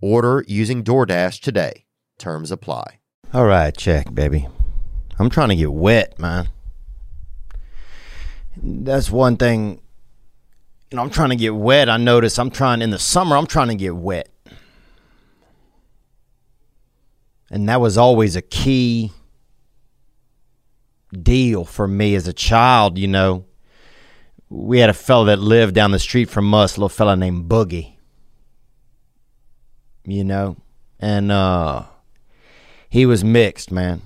Order using DoorDash today. Terms apply. All right, check, baby. I'm trying to get wet, man. That's one thing. You know, I'm trying to get wet. I notice I'm trying in the summer, I'm trying to get wet. And that was always a key deal for me as a child, you know. We had a fellow that lived down the street from us, a little fella named Boogie. You know? And uh he was mixed, man.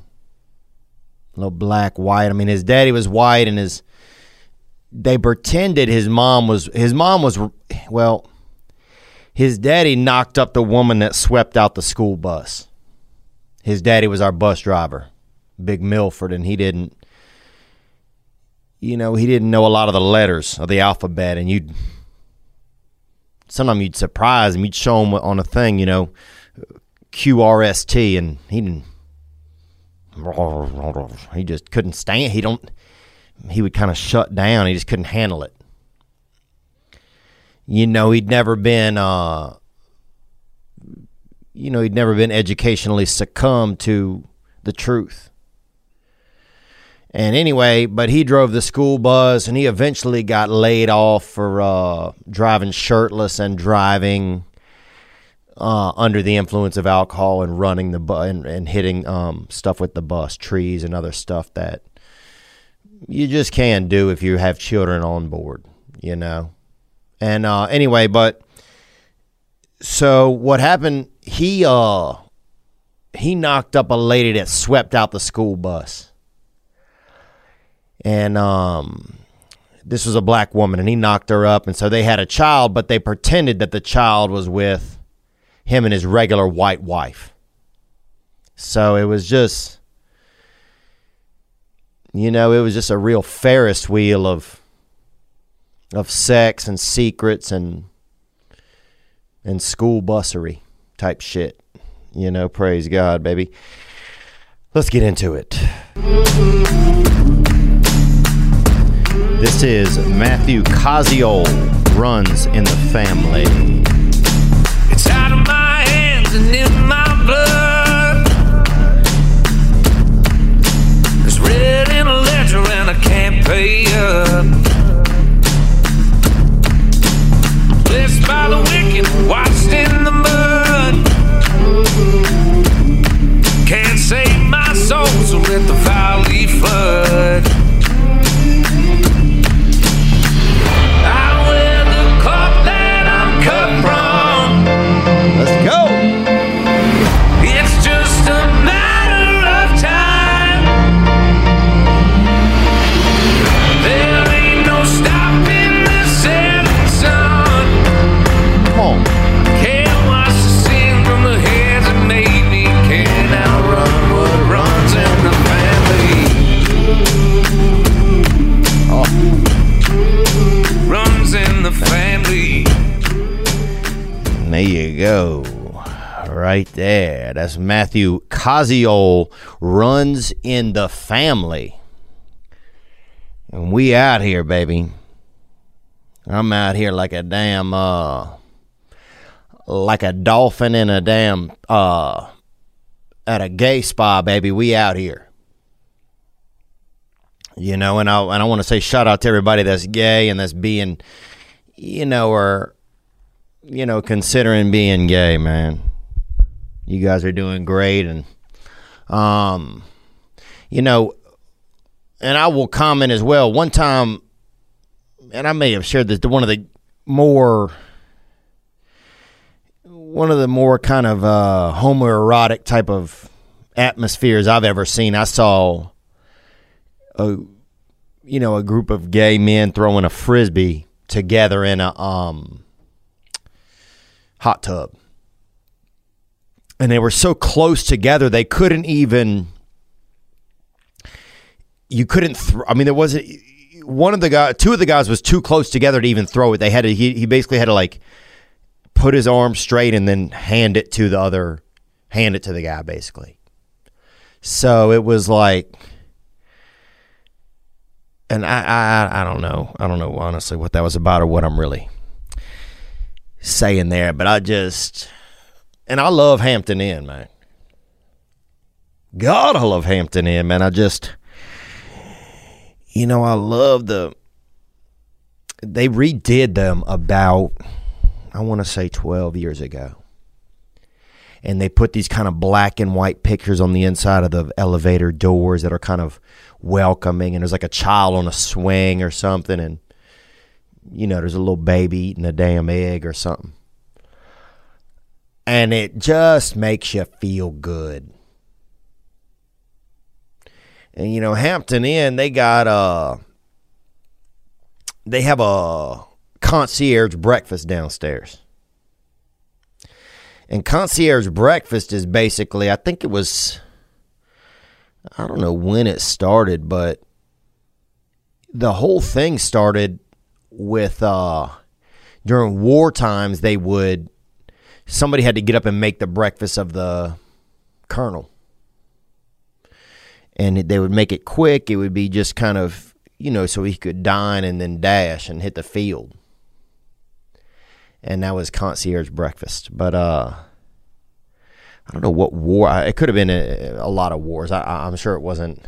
A little black, white. I mean, his daddy was white and his they pretended his mom was his mom was well, his daddy knocked up the woman that swept out the school bus. His daddy was our bus driver, Big Milford, and he didn't, you know, he didn't know a lot of the letters of the alphabet. And you'd, sometimes you'd surprise him, you'd show him on a thing, you know, QRST, and he didn't, he just couldn't stand, he don't, he would kind of shut down. He just couldn't handle it. You know, he'd never been, uh, you know, he'd never been educationally succumbed to the truth. And anyway, but he drove the school bus and he eventually got laid off for uh, driving shirtless and driving uh, under the influence of alcohol and running the bus and, and, hitting um, stuff with the bus, trees and other stuff that you just can't do if you have children on board, you know. And uh, anyway, but so what happened? He uh he knocked up a lady that swept out the school bus, and um this was a black woman, and he knocked her up, and so they had a child, but they pretended that the child was with him and his regular white wife. So it was just, you know, it was just a real Ferris wheel of of sex and secrets and and school bussery type shit. You know, praise God, baby. Let's get into it. This is Matthew Koziol, runs in the family. It's out of my hands and in my blood. It's red in a ledger and I can't pay up. Blessed by the wicked, washed in the mud. Can't save my soul, so let the valley flood. Go. Right there. That's Matthew Koziol runs in the family. And we out here, baby. I'm out here like a damn uh like a dolphin in a damn uh at a gay spa, baby. We out here. You know, and I and I want to say shout out to everybody that's gay and that's being you know or you know, considering being gay, man. You guys are doing great, and um, you know, and I will comment as well. One time, and I may have shared this. One of the more one of the more kind of uh, homoerotic type of atmospheres I've ever seen. I saw a you know a group of gay men throwing a frisbee together in a um, hot tub, and they were so close together they couldn't even. You couldn't. Th- I mean, there wasn't. One of the guys, two of the guys, was too close together to even throw it. They had to. He, he basically had to like put his arm straight and then hand it to the other, hand it to the guy basically. So it was like, and I, I, I don't know, I don't know honestly what that was about or what I'm really saying there, but I just, and I love Hampton Inn, man. God, I love Hampton Inn, man. I just, you know, I love the. They redid them about I want to say 12 years ago. And they put these kind of black and white pictures on the inside of the elevator doors that are kind of welcoming. And there's like a child on a swing or something. And, you know, there's a little baby eating a damn egg or something. And it just makes you feel good. And, you know, Hampton Inn, they got, uh, they have a concierge breakfast downstairs. And concierge breakfast is basically, I think it was, I don't know when it started, but the whole thing started with uh, during war times, they would, somebody had to get up and make the breakfast of the colonel. And they would make it quick. It would be just kind of, you know, so he could dine and then dash and hit the field and that was concierge breakfast. But uh, I don't know what war. It could have been a, a lot of wars. I, am sure it wasn't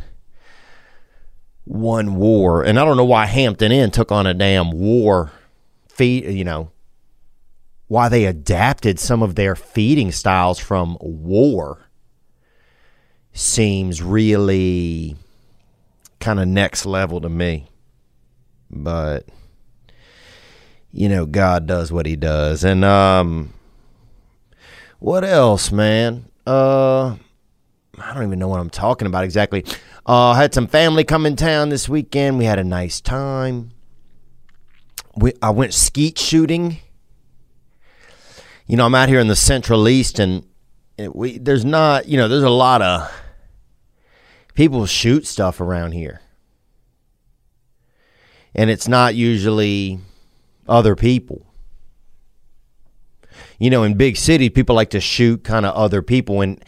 one war, and I don't know why Hampton Inn took on a damn war. Feed, you know, why they adapted some of their feeding styles from war seems really kind of next level to me. But you know, God does what he does. And um what else, man? Uh I don't even know what I'm talking about exactly. Uh I had some family come in town this weekend. We had a nice time. We I went skeet shooting. You know, I'm out here in the Central East and it, we there's not, you know, there's a lot of people shoot stuff around here. And it's not usually other people. You know, in big cities, people like to shoot kind of other people. And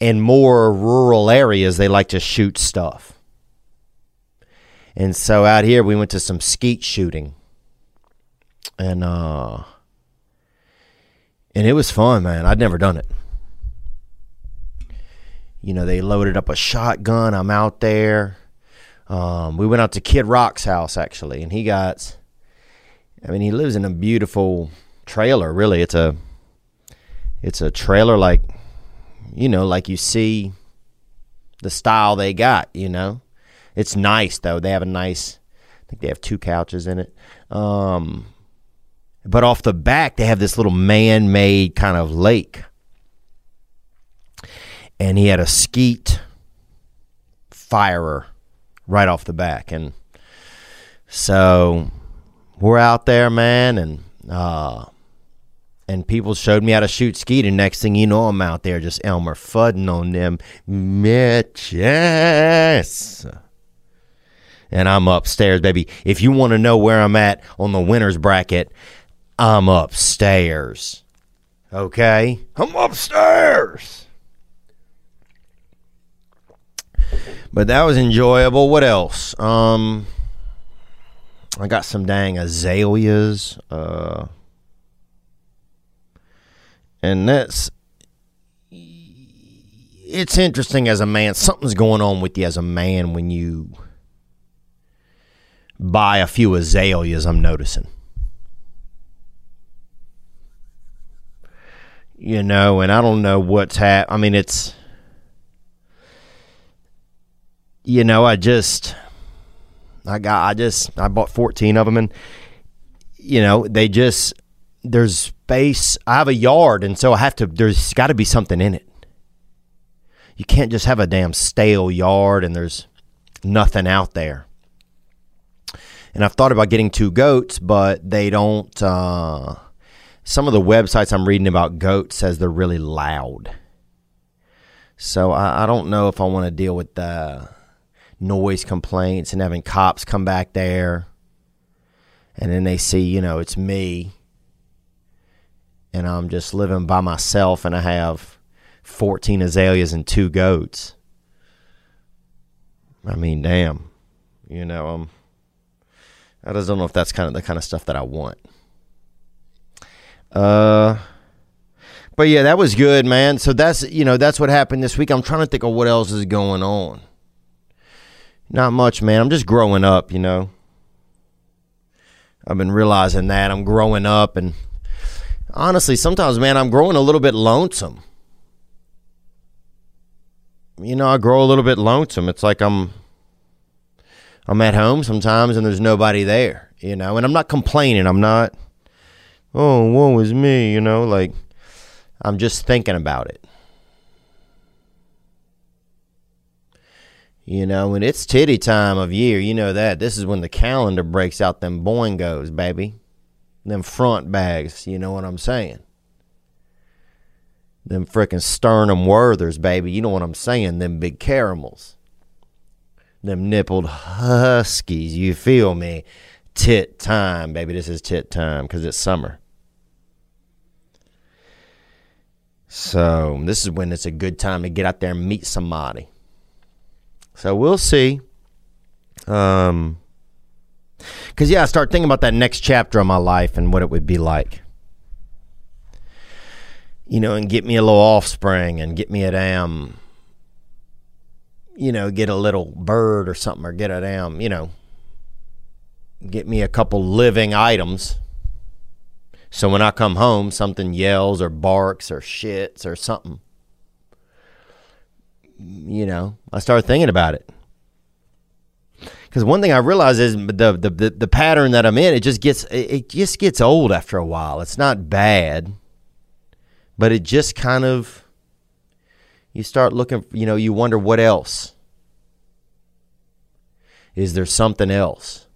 in more rural areas, they like to shoot stuff. And so out here, we went to some skeet shooting. And, uh, and it was fun, man. I'd never done it. You know, they loaded up a shotgun. I'm out there. Um, we went out to Kid Rock's house actually, and he got I mean, he lives in a beautiful trailer. Really, it's a it's a trailer like you know, like you see the style they got. You know, it's nice though. They have a nice. I think they have two couches in it. Um, but off the back, they have this little man-made kind of lake, and he had a skeet firer right off the back, and so we're out there, man, and uh, and people showed me how to shoot skeet, and next thing you know, I'm out there just Elmer fudding on them Mitches. And I'm upstairs, baby. If you want to know where I'm at on the winner's bracket, I'm upstairs. Okay? I'm upstairs. But that was enjoyable. What else? Um I got some dang azaleas. Uh, and that's it's interesting as a man. Something's going on with you as a man when you buy a few azaleas. I'm noticing. you know, and I don't know what's hap. I mean, it's, you know, I just, I got, I just, I bought 14 of them and, you know, they just, there's space. I have a yard, and so I have to, there's got to be something in it. You can't just have a damn stale yard and there's nothing out there. And I've thought about getting two goats, but they don't, uh, some of the websites I'm reading about goats says they're really loud. So I, I don't know if I want to deal with the noise complaints and having cops come back there and then they see, you know, it's me and I'm just living by myself and I have 14 azaleas and two goats. I mean, damn. You know, um I just don't know if that's kind of the kind of stuff that I want. Uh but yeah, that was good, man. So that's you know, that's what happened this week. I'm trying to think of what else is going on. Not much, man. I'm just growing up, you know. I've been realizing that I'm growing up and honestly, sometimes man, I'm growing a little bit lonesome. You know, I grow a little bit lonesome. It's like I'm I'm at home sometimes and there's nobody there, you know, and I'm not complaining. I'm not oh, woe is me, you know, like I'm just thinking about it. You know, when it's titty time of year, you know that. This is when the calendar breaks out them boingos, baby. Them front bags, you know what I'm saying? Them frickin' sternum werthers, baby. You know what I'm saying? Them big caramels. Them nippled huskies, you feel me? Tit time, baby. This is tit time because it's summer. So this is when it's a good time to get out there and meet somebody. So we'll see. Um, because yeah, I start thinking about that next chapter of my life and what it would be like. You know, and get me a little offspring and get me a damn, you know, get a little bird or something or get a damn, you know, get me a couple living items. So when I come home, something yells or barks or shits or something. You know, I start thinking about it. Because one thing I realize is the, the the the pattern that I'm in, it just gets it, just gets old after a while. It's not bad, but it just kind of you start looking. You know, you wonder what else. Is there something else?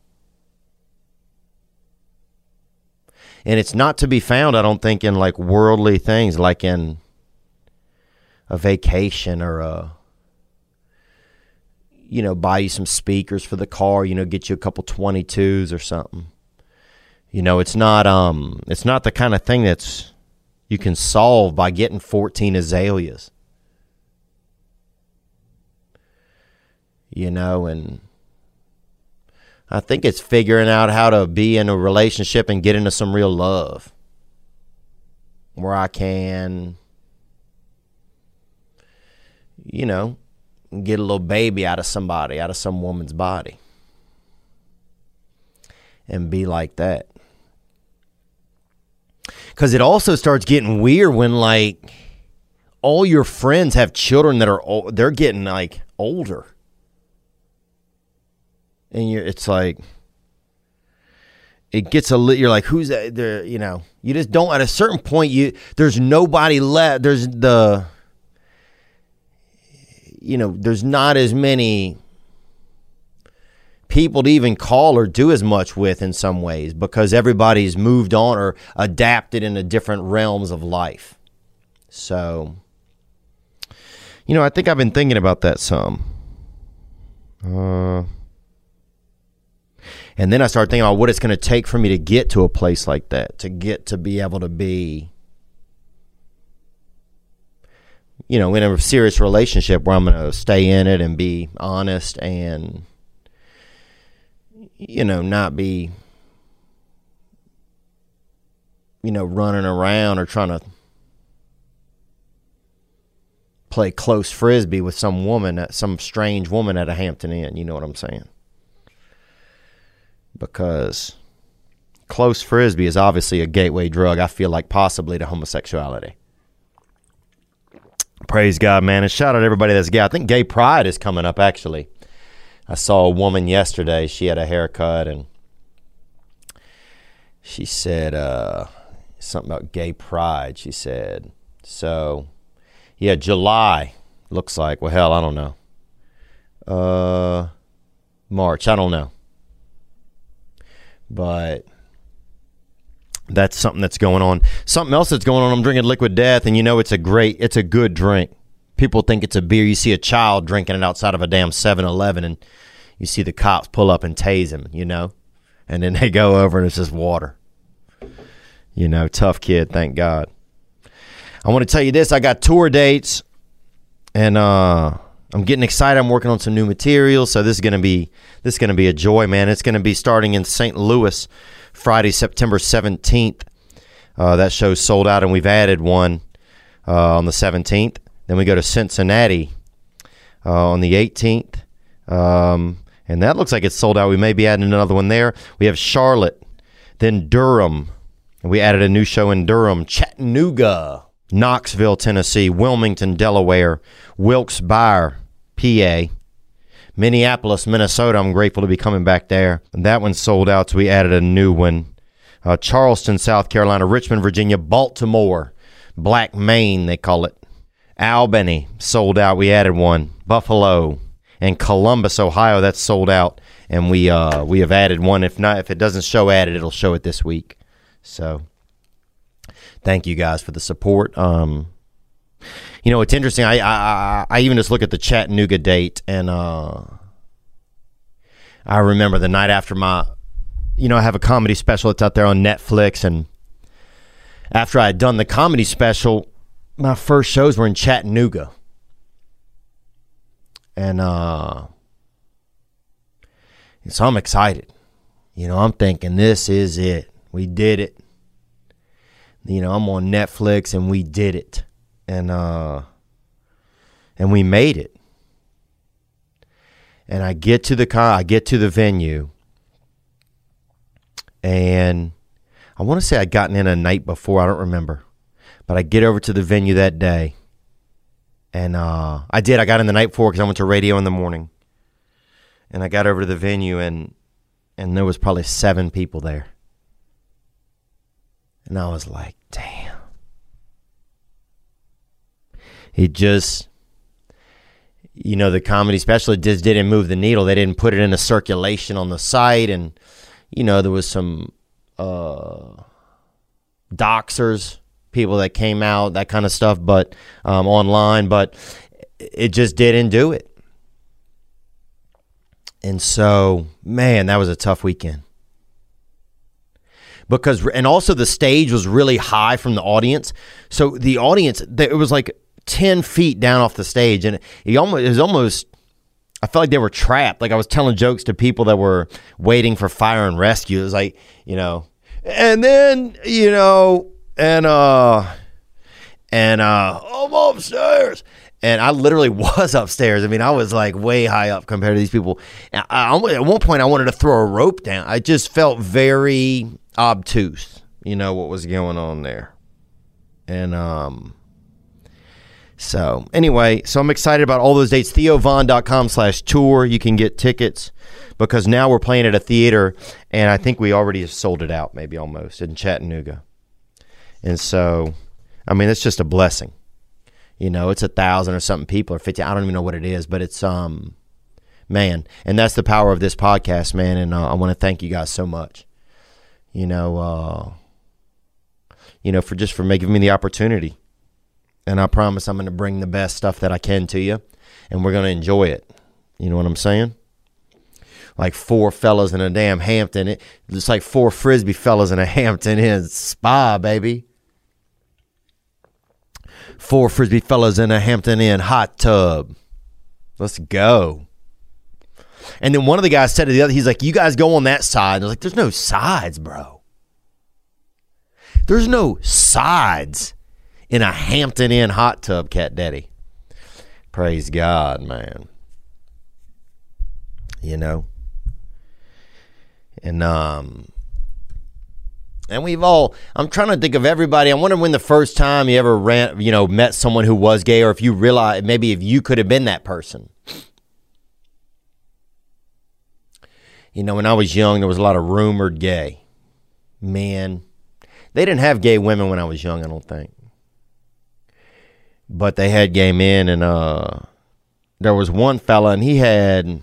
And it's not to be found, I don't think, in like worldly things, like in a vacation or a you know, buy you some speakers for the car, you know, get you a couple 22s or something. You know, it's not um it's not the kind of thing that's you can solve by getting 14 azaleas. You know, and I think it's figuring out how to be in a relationship and get into some real love. Where I can you know, get a little baby out of somebody, out of some woman's body. And be like that. Because it also starts getting weird when, like, all your friends have children that are, old, they're getting, like, older. And you're, it's like, it gets a little, you're like, who's that? There, you know, you just don't, at a certain point, you, there's nobody left. There's the, you know, there's not as many people to even call or do as much with in some ways because everybody's moved on or adapted into different realms of life. So, you know, I think I've been thinking about that some. Uh, and then I start thinking about what it's going to take for me to get to a place like that, to get to be able to be you know, in a serious relationship where I'm going to stay in it and be honest and, you know, not be, you know, running around or trying to play close frisbee with some woman, some strange woman at a Hampton Inn. You know what I'm saying? Because close frisbee is obviously a gateway drug, I feel like, possibly to homosexuality. Praise God, man. And shout out everybody that's gay. I think gay pride is coming up, actually. I saw a woman yesterday. She had a haircut and she said uh, something about gay pride. She said, so, yeah, July looks like. Well, hell, I don't know. Uh, March, I don't know. But that's something that's going on. Something else that's going on. I'm drinking Liquid Death, and you know it's a great, it's a good drink. People think it's a beer. You see a child drinking it outside of a damn 7-Eleven, and you see the cops pull up and tase him. You know, and then they go over and it's just water. You know, tough kid. Thank God. I want to tell you this. I got tour dates, and uh, I'm getting excited. I'm working on some new material, so this is gonna be this is gonna be a joy, man. It's gonna be starting in St. Louis Friday, September 17th. Uh, that show's sold out, and we've added one uh, on the 17th. Then we go to Cincinnati uh, on the 18th. Um, and that looks like it's sold out. We may be adding another one there. We have Charlotte, then Durham. And we added a new show in Durham, Chattanooga, Knoxville, Tennessee, Wilmington, Delaware, Wilkes-Barre, PA, Minneapolis, Minnesota. I'm grateful to be coming back there. And that one sold out, so we added a new one. Uh, Charleston, South Carolina, Richmond, Virginia, Baltimore, Black Maine, they call it. Albany sold out. We added one. Buffalo and Columbus, Ohio, that's sold out. And we uh, we have added one. If not, if it doesn't show added, it'll show it this week. So thank you guys for the support. Um, you know, it's interesting. I, I I even just look at the Chattanooga date, and uh, I remember the night after my, you know, I have a comedy special that's out there on Netflix, and after I had done the comedy special, my first shows were in Chattanooga, and uh, so I'm excited. You know, I'm thinking this is it. We did it. You know, I'm on Netflix, and we did it and uh and we made it. And I get to the con- I get to the venue and I want to say I'd gotten in a night before, I don't remember. But I get over to the venue that day. And uh I did, I got in the night before cuz I went to radio in the morning. And I got over to the venue and and there was probably 7 people there. And I was like, "Damn." It just you know the comedy special just didn't move the needle. They didn't put it into circulation on the site. And you know there was some uh doxers people that came out that kind of stuff but um, online but it just didn't do it. And so man that was a tough weekend. Because and also the stage was really high from the audience. So the audience it was like 10 feet down off the stage and it almost it was almost I felt like they were trapped. Like I was telling jokes to people that were waiting for fire and rescue. It was like, you know, and then, you know, and uh and uh I'm upstairs. And I literally was upstairs. I mean, I was like way high up compared to these people. I, at one point, I wanted to throw a rope down. I just felt very obtuse, you know, what was going on there. And um so anyway, so I'm excited about all those dates. TheoVon.com slash tour. You can get tickets because now we're playing at a theater and I think we already have sold it out, maybe almost in Chattanooga. And so, I mean, it's just a blessing. You know, it's a thousand or something people or 50. I don't even know what it is, but it's, um, man. And that's the power of this podcast, man. And uh, I want to thank you guys so much. You know, uh, you know, for just for making me the opportunity and I promise I'm going to bring the best stuff that I can to you, and we're going to enjoy it. You know what I'm saying? Like four fellas in a damn Hampton. It, it's like four frisbee fellas in a Hampton Inn spa, baby. Four frisbee fellas in a Hampton Inn hot tub. Let's go. And then one of the guys said to the other, he's like, "You guys go on that side." And I was like, "There's no sides, bro. There's no sides." In a Hampton Inn hot tub, Cat Daddy. Praise God, man. You know? And um And we've all, I'm trying to think of everybody. I wonder when the first time you ever ran, you know, met someone who was gay, or if you realize maybe if you could have been that person. You know, when I was young, there was a lot of rumored gay men. They didn't have gay women when I was young, I don't think. But they had gay men, and uh, there was one fella, and he had.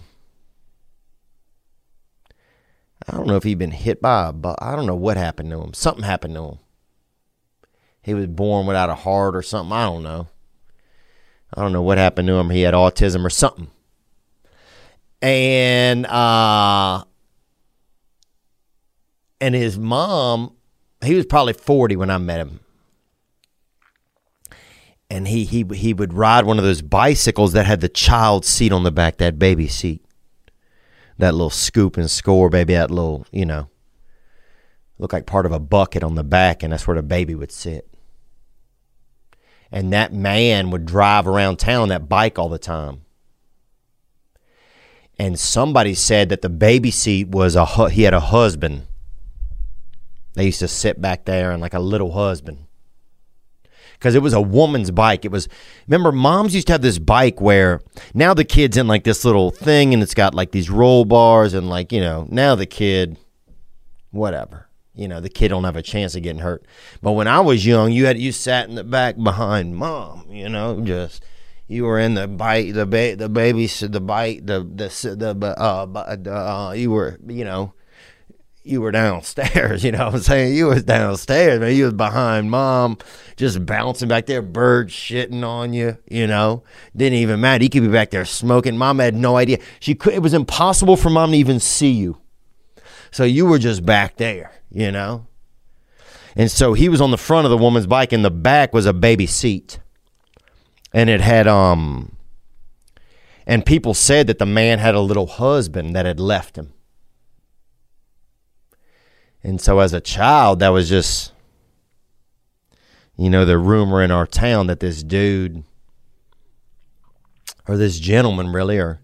I don't know if he'd been hit by a bus. I don't know what happened to him. Something happened to him. He was born without a heart or something. I don't know. I don't know what happened to him. He had autism or something. And uh and his mom, he was probably 40 when I met him. And he he he would ride one of those bicycles that had the child seat on the back, that baby seat that little scoop and score, baby, that little, you know, look like part of a bucket on the back, and that's where the baby would sit. And that man would drive around town that bike all the time. And somebody said that the baby seat was a he had a husband. They used to sit back there and like a little husband because it was a woman's bike. It was remember moms used to have this bike where now the kid's in like this little thing and it's got like these roll bars and like, you know, now the kid whatever. You know, the kid don't have a chance of getting hurt. But when I was young, you had you sat in the back behind mom, you know, just you were in the bike, the ba- the baby, the bike, the the the uh, uh, you were, you know, you were downstairs, you know what I'm saying? You was downstairs, man. You was behind mom, just bouncing back there, bird shitting on you, you know. Didn't even matter. He could be back there smoking. Mom had no idea. She could it was impossible for mom to even see you. So you were just back there, you know? And so he was on the front of the woman's bike and the back was a baby seat. And it had um and people said that the man had a little husband that had left him. And so as a child, that was just, you know, the rumor in our town that this dude or this gentleman really, or,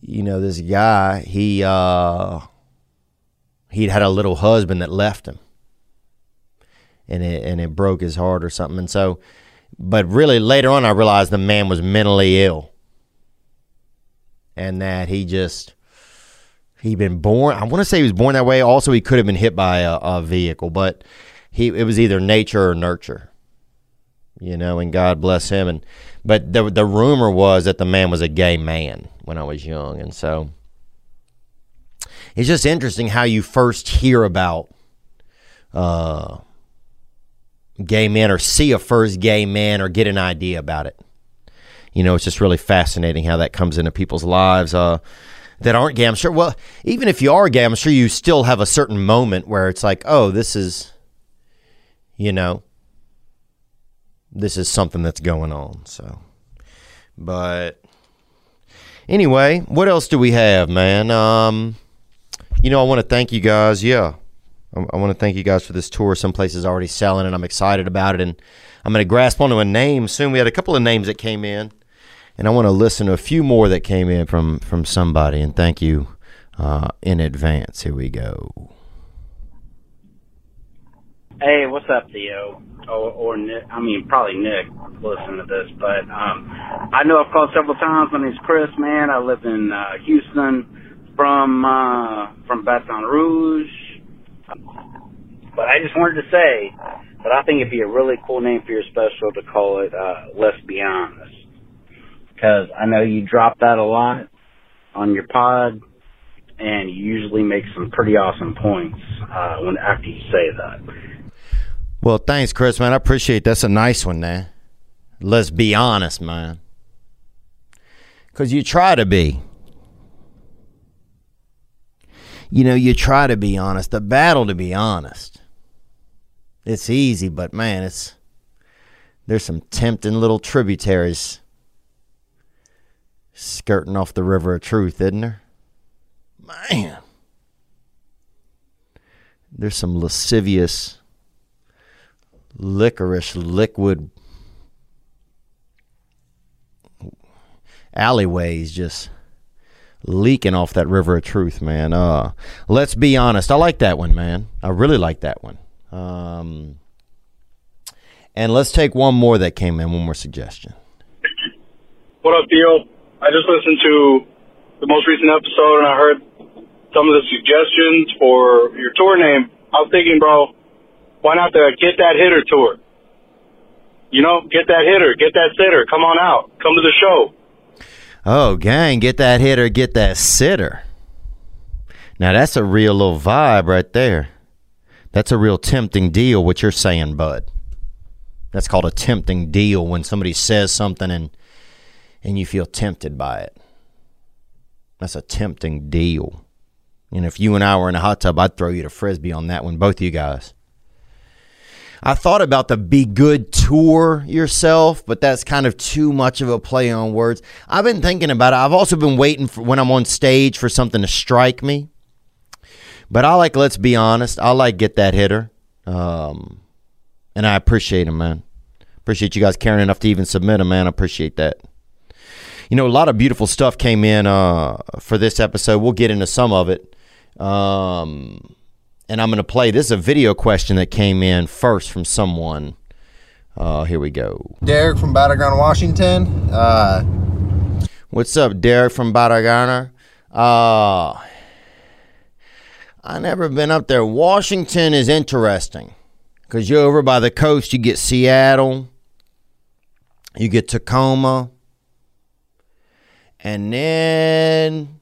you know, this guy, he, uh, he'd had a little husband that left him and it, and it broke his heart or something. And so, but really later on, I realized the man was mentally ill and that he just, he'd been born. I want to say he was born that way. Also, he could have been hit by a, a vehicle, but he it was either nature or nurture. You know, and God bless him. And but the the rumor was that the man was a gay man when I was young, and so it's just interesting how you first hear about uh, gay men or see a first gay man or get an idea about it. You know, it's just really fascinating how that comes into people's lives. Uh, that aren't sure. Well, even if you are sure you still have a certain moment where it's like, oh, this is, you know, this is something that's going on. So, but anyway, what else do we have, man? Um, you know, I want to thank you guys. Yeah, I, I want to thank you guys for this tour. Some places already selling, and I'm excited about it. And I'm going to grasp onto a name soon. We had a couple of names that came in and I want to listen to a few more that came in from from somebody. And thank you uh, in advance. Here we go. Hey, what's up, Theo? Or, or Nick? I mean, probably Nick. Listen to this, but um, I know I've called several times. My name's Chris. Man, I live in uh, Houston, from uh, from Baton Rouge. But I just wanted to say that I think it'd be a really cool name for your special to call it uh, "Let's Be Honest." Because I know you drop that a lot on your pod, and you usually make some pretty awesome points uh, when after you say that. Well, thanks, Chris, man. I appreciate that's a nice one, man. Let's be honest, man. Because you try to be. You know, you try to be honest. The battle to be honest. It's easy, but man, it's there's some tempting little tributaries skirting off the river of truth, isn't there? Man. There's some lascivious, licorice, liquid alleyways just leaking off that river of truth, man. Uh, let's be honest. I like that one, man. I really like that one. Um, and let's take one more that came in. One more suggestion. What up, Theo? I just listened to the most recent episode and I heard some of the suggestions for your tour name. I was thinking, bro, why not the Get That Hitter tour? You know, get that hitter, get that sitter, come on out, come to the show. Oh, gang, get that hitter, get that sitter. Now that's a real little vibe right there. That's a real tempting deal, what you're saying, bud. That's called a tempting deal when somebody says something and and you feel tempted by it. That's a tempting deal. And if you and I were in a hot tub, I'd throw you to frisbee on that one, both of you guys. I thought about the Be Good tour yourself, but that's kind of too much of a play on words. I've been thinking about it. I've also been waiting for when I'm on stage for something to strike me. But I like Let's Be Honest. I like Get That Hitter. Um, and I appreciate him, man. Appreciate you guys caring enough to even submit them, man. I appreciate that. You know, a lot of beautiful stuff came in uh, for this episode. We'll get into some of it. Um, and I'm going to play. This is a video question that came in first from someone. Uh, here we go. Derek from Battleground, Washington. Uh, What's up, Derek from Battleground? Uh, I never been up there. Washington is interesting because you're over by the coast. You get Seattle, you get Tacoma, and then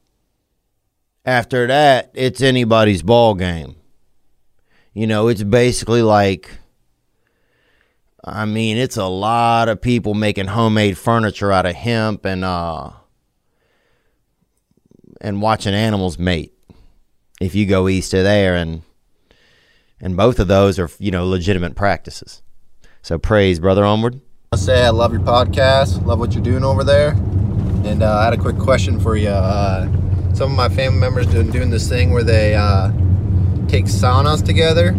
after that, it's anybody's ball game. You know, it's basically like, I mean, it's a lot of people making homemade furniture out of hemp and uh and watching animals mate. If you go east of there, and and both of those are you know legitimate practices. So praise, brother, onward. I say I love your podcast, love what you're doing over there. And uh, I had a quick question for you. Uh, some of my family members doing doing this thing where they uh, take saunas together.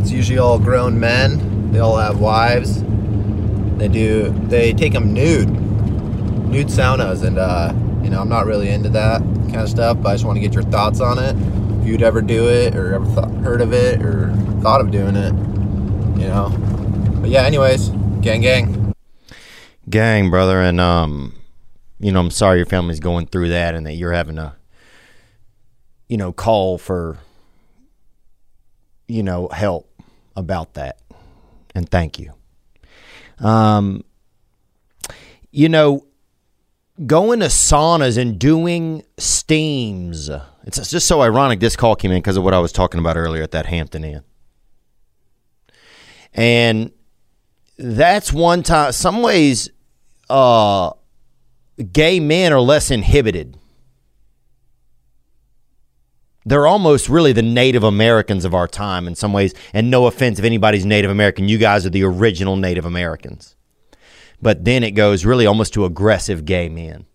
It's usually all grown men. They all have wives. They do. They take them nude, nude saunas, and uh, you know I'm not really into that kind of stuff. But I just want to get your thoughts on it. If you'd ever do it, or ever heard of it, or thought of doing it, you know. But yeah, anyways, gang, gang. gang brother and um you know i'm sorry your family's going through that and that you're having to you know call for you know help about that. And thank you. Um you know going to saunas and doing steams it's just so ironic this call came in because of what i was talking about earlier at that hampton inn. And that's one time some ways uh gay men are less inhibited. They're almost really the native americans of our time in some ways. And no offense if anybody's native american you guys are the original native americans. But then it goes really almost to aggressive gay men.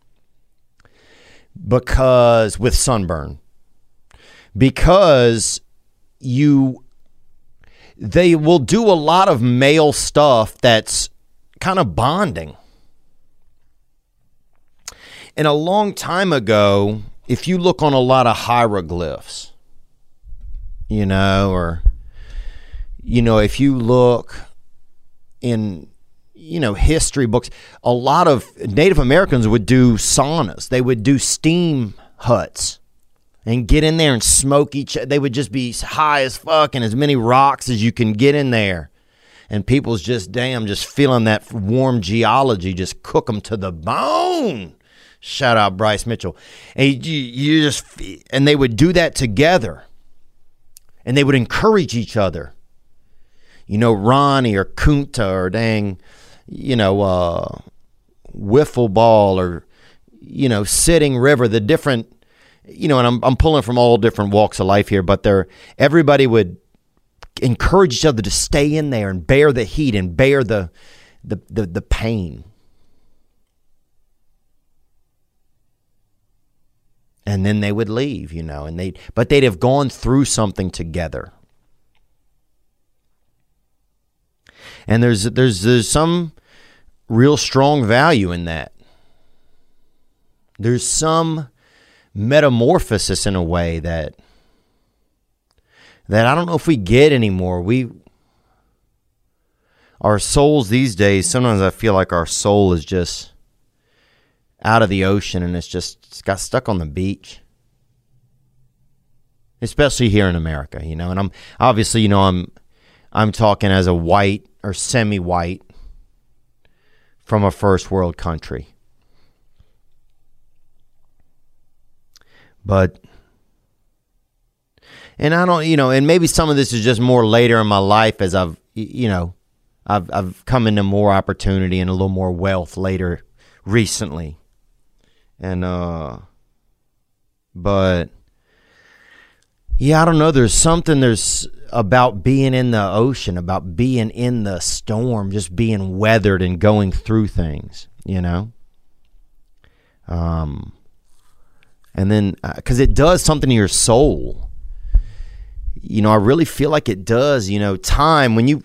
Because with sunburn. Because you they will do a lot of male stuff that's kind of bonding. And a long time ago, if you look on a lot of hieroglyphs, you know, or, you know, if you look in, you know, history books, a lot of Native Americans would do saunas, they would do steam huts and get in there and smoke each they would just be high as fuck and as many rocks as you can get in there. And people's just damn just feeling that warm geology just cook them to the bone shout out bryce mitchell. And you, you just and they would do that together. And they would encourage each other. You know ronnie or kunta or dang you know uh wiffle ball or you know sitting river the different you know, and I'm I'm pulling from all different walks of life here, but they're everybody would encourage each other to stay in there and bear the heat and bear the the the, the pain. And then they would leave, you know, and they but they'd have gone through something together. And there's there's there's some real strong value in that there's some metamorphosis in a way that that I don't know if we get anymore. We our souls these days, sometimes I feel like our soul is just out of the ocean and it's just it's got stuck on the beach. Especially here in America, you know. And I'm obviously, you know, I'm I'm talking as a white or semi-white from a first world country. But and I don't, you know, and maybe some of this is just more later in my life as I've, you know, I've I've come into more opportunity and a little more wealth later recently. And uh but yeah, I don't know, there's something there's about being in the ocean, about being in the storm, just being weathered and going through things, you know? Um and then because it does something to your soul you know i really feel like it does you know time when you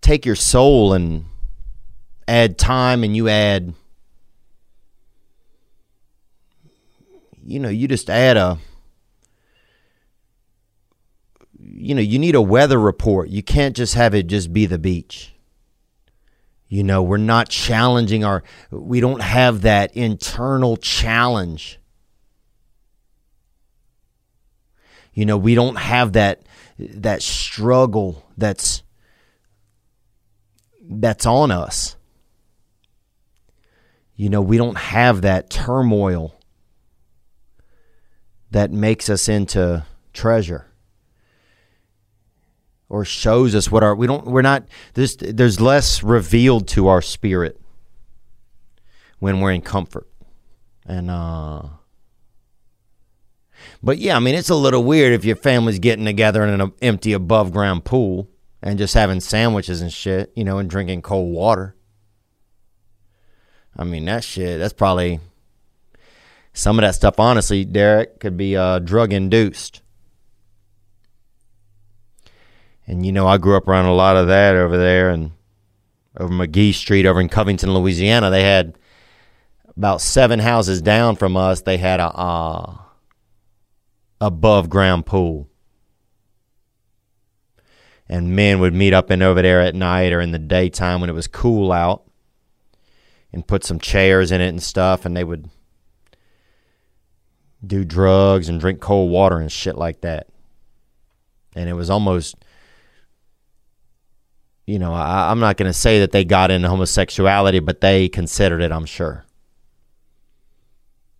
take your soul and add time and you add you know you just add a you know you need a weather report. You can't just have it just be the beach. You know we're not challenging our we don't have that internal challenge. You know we don't have that that struggle that's that's on us. You know we don't have that turmoil that makes us into treasure or shows us what our we don't we're not there's there's less revealed to our spirit when we're in comfort and uh but yeah, I mean, it's a little weird if your family's getting together in an empty above ground pool and just having sandwiches and shit, you know, and drinking cold water. I mean, that shit, that's probably some of that stuff, honestly, Derek, could be uh, drug induced. And, you know, I grew up around a lot of that over there and over McGee Street over in Covington, Louisiana. They had about seven houses down from us, they had a. Uh, above ground pool. And men would meet up in over there at night or in the daytime when it was cool out and put some chairs in it and stuff and they would do drugs and drink cold water and shit like that. And it was almost you know, I, I'm not going to say that they got into homosexuality, but they considered it, I'm sure.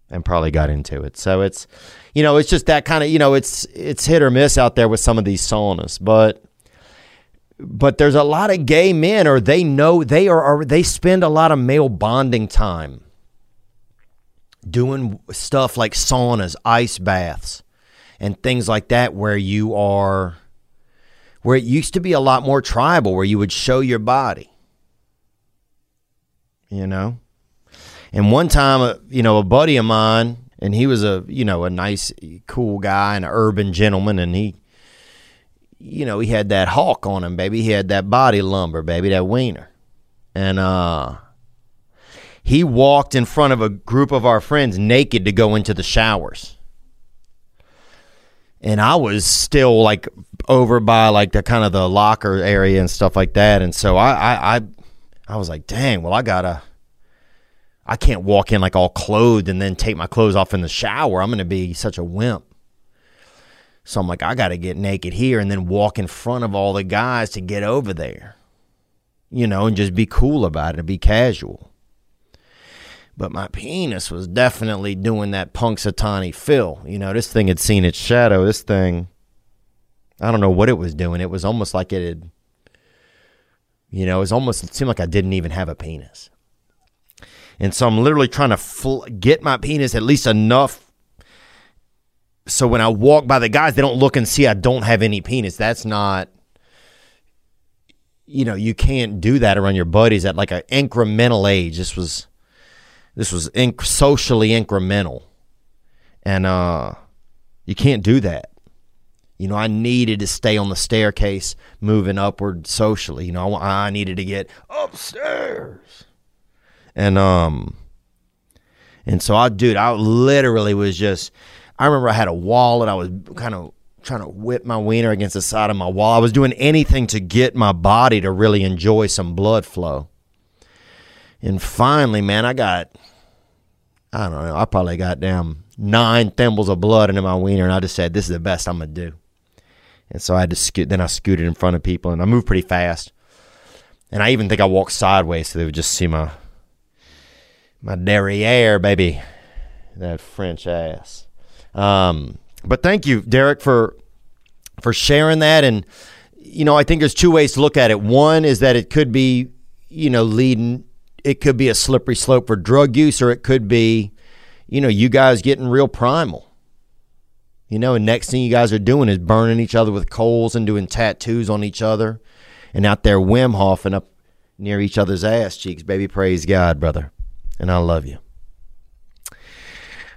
And probably got into it. So it's you know, it's just that kind of, you know, it's it's hit or miss out there with some of these saunas, but but there's a lot of gay men or they know they are, are they spend a lot of male bonding time doing stuff like saunas, ice baths, and things like that where you are where it used to be a lot more tribal where you would show your body. You know? And one time, uh, you know, a buddy of mine, and he was a, you know, a nice, cool guy and an urban gentleman, and he, you know, he had that hawk on him, baby. He had that body lumber, baby, that wiener. And uh he walked in front of a group of our friends naked to go into the showers. And I was still like over by like the kind of the locker area and stuff like that. And so I I I, I was like, dang, well I gotta I can't walk in like all clothed and then take my clothes off in the shower. I'm gonna be such a wimp. So I'm like, I got to get naked here and then walk in front of all the guys to get over there, you know, and just be cool about it and be casual. But my penis was definitely doing that Punxsutawney Phil. You know, this thing had seen its shadow. This thing, I don't know what it was doing. It was almost like it had, you know, it was almost, it seemed like I didn't even have a penis. And so I'm literally trying to fl- get my penis at least enough so when I walk by the guys, they don't look and see I don't have any penis. That's not, you know, you can't do that around your buddies at like an incremental age. This was, this was socially incremental, and uh, you can't do that. You know, I needed to stay on the staircase, moving upward socially. You know, I, I needed to get upstairs, and um, And so I, dude, I literally was just. I remember I had a wall and I was kind of trying to whip my wiener against the side of my wall. I was doing anything to get my body to really enjoy some blood flow. And finally, man, I got, I don't know, I probably got damn nine thimbles of blood into my wiener, and I just said, "This is the best I'm gonna do." And so I had to scoot. Then I scooted in front of people, and I moved pretty fast. And I even think I walked sideways so they would just see my my derriere, baby, that French ass. Um, but thank you, Derek, for for sharing that. And you know, I think there's two ways to look at it. One is that it could be, you know, leading. It could be a slippery slope for drug use, or it could be, you know, you guys getting real primal. You know, and next thing you guys are doing is burning each other with coals and doing tattoos on each other, and out there Wim Hofing up near each other's ass cheeks. Baby, praise God, brother, and I love you.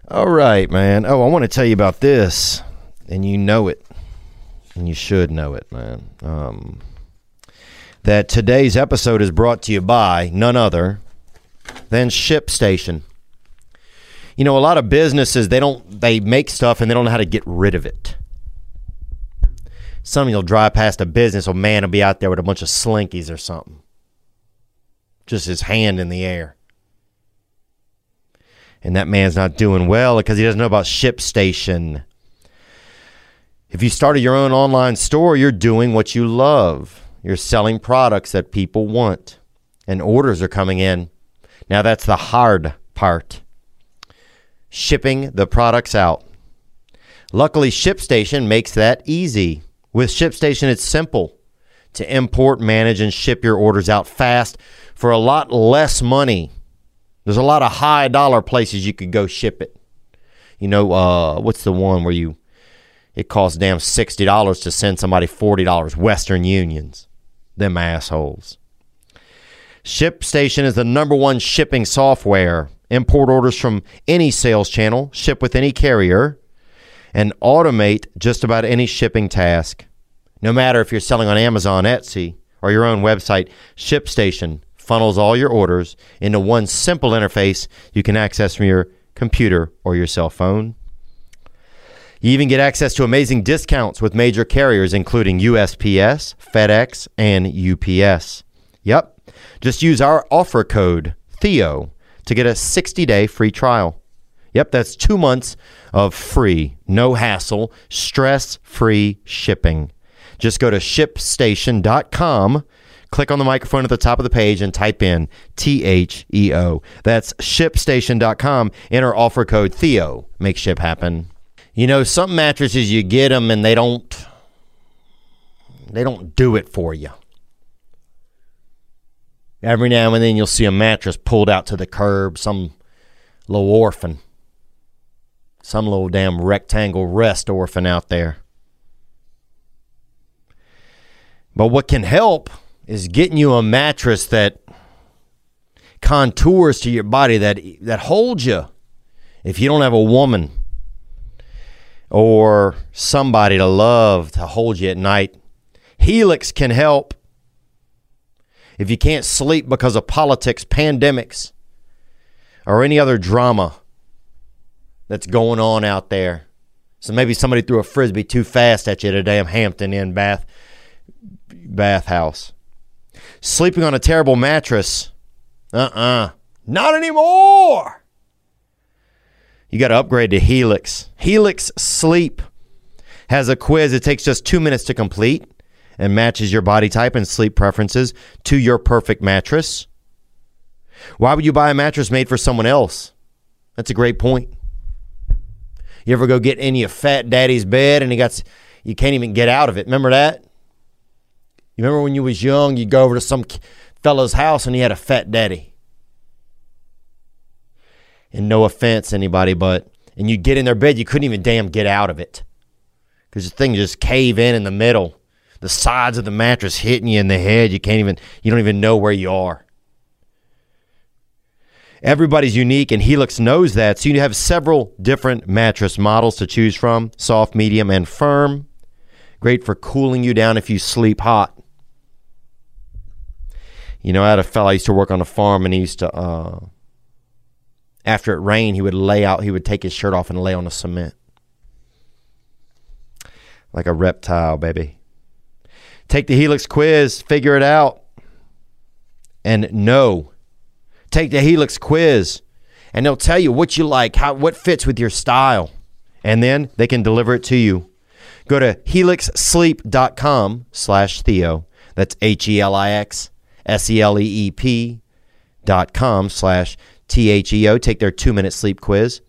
All right, man. Oh, I want to tell you about this, and you know it, and you should know it, man. Um, that today's episode is brought to you by none other than ShipStation. You know, a lot of businesses they don't they make stuff and they don't know how to get rid of it. Some you'll drive past a business, a man will be out there with a bunch of slinkies or something, just his hand in the air and that man's not doing well because he doesn't know about ShipStation. If you started your own online store, you're doing what you love. You're selling products that people want, and orders are coming in. Now, that's the hard part shipping the products out. Luckily, ShipStation makes that easy. With ShipStation, it's simple to import, manage, and ship your orders out fast for a lot less money. There's a lot of high dollar places you could go ship it. You know, uh, what's the one where you it costs damn sixty dollars to send somebody forty dollars? Western Unions, them assholes. ShipStation is the number one shipping software. Import orders from any sales channel, ship with any carrier, and automate just about any shipping task. No matter if you're selling on Amazon, Etsy, or your own website, ShipStation funnels all your orders into one simple interface you can access from your computer or your cell phone. You even get access to amazing discounts with major carriers, including USPS, FedEx, and UPS. Yep. Just use our offer code, Theo, to get a 60 day free trial. Yep, that's two months of free, no hassle, stress free shipping. Just go to shipstation.com, click on the microphone at the top of the page, and type in T H E O. That's shipstation.com. Enter offer code Theo. Make ship happen. You know, some mattresses you get them and they don't they don't do it for you. Every now and then you'll see a mattress pulled out to the curb, some little orphan, some little damn rectangle rest orphan out there. But what can help is getting you a mattress that contours to your body that that holds you. If you don't have a woman or somebody to love to hold you at night, Helix can help. If you can't sleep because of politics, pandemics, or any other drama that's going on out there. So maybe somebody threw a frisbee too fast at you at a damn Hampton Inn bath bathhouse. Sleeping on a terrible mattress. Uh-uh. Not anymore. You got to upgrade to Helix. Helix Sleep has a quiz. It takes just two minutes to complete and matches your body type and sleep preferences to your perfect mattress. Why would you buy a mattress made for someone else? That's a great point. You ever go get in your fat daddy's bed and he got you can't even get out of it. Remember that? You remember when you was young, you'd go over to some fellow's house and he had a fat daddy. And no offense, anybody, but and you get in their bed, you couldn't even damn get out of it because the thing just cave in in the middle, the sides of the mattress hitting you in the head. You can't even, you don't even know where you are. Everybody's unique, and Helix knows that. So you have several different mattress models to choose from: soft, medium, and firm. Great for cooling you down if you sleep hot. You know, I had a fellow I used to work on a farm, and he used to uh, after it rained, he would lay out, he would take his shirt off and lay on the cement. Like a reptile, baby. Take the Helix quiz, figure it out. And know. Take the Helix quiz, and they'll tell you what you like, how what fits with your style. And then they can deliver it to you. Go to helixsleep.com slash Theo. That's H E L I X S E L E E P dot com slash T H E O. Take their two minute sleep quiz.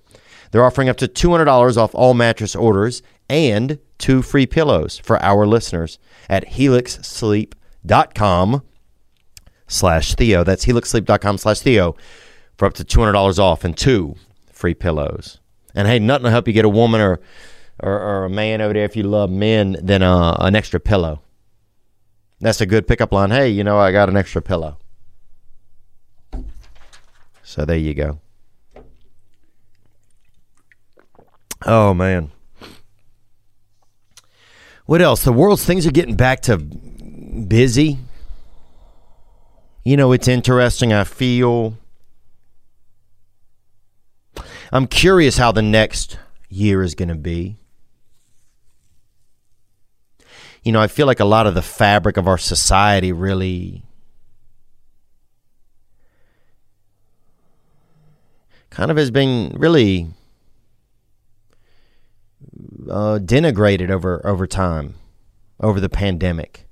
They're offering up to $200 off all mattress orders and two free pillows for our listeners at helixsleep.com slash Theo. That's helixsleep.com slash Theo for up to $200 off and two free pillows. And hey, nothing will help you get a woman or, or, or a man over there if you love men than uh, an extra pillow. That's a good pickup line. Hey, you know, I got an extra pillow. So there you go. Oh, man. What else? The world's things are getting back to busy. You know, it's interesting. I feel. I'm curious how the next year is going to be. You know, I feel like a lot of the fabric of our society really kind of has been really uh, denigrated over over time, over the pandemic.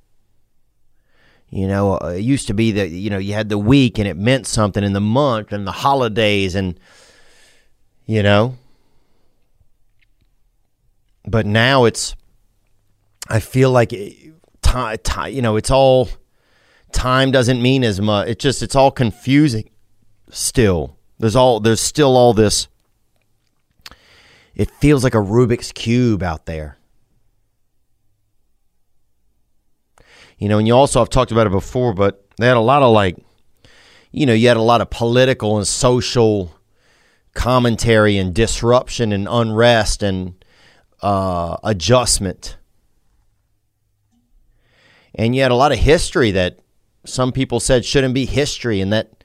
You know, uh, it used to be that you know you had the week and it meant something, in the month and the holidays, and you know. But now it's, I feel like time, time, you know, it's all time doesn't mean as much. It just it's all confusing. Still, there's all there's still all this it feels like a Rubik's Cube out there. You know, and you also, I've talked about it before, but they had a lot of like, you know, you had a lot of political and social commentary and disruption and unrest and uh, adjustment. And you had a lot of history that some people said shouldn't be history and that,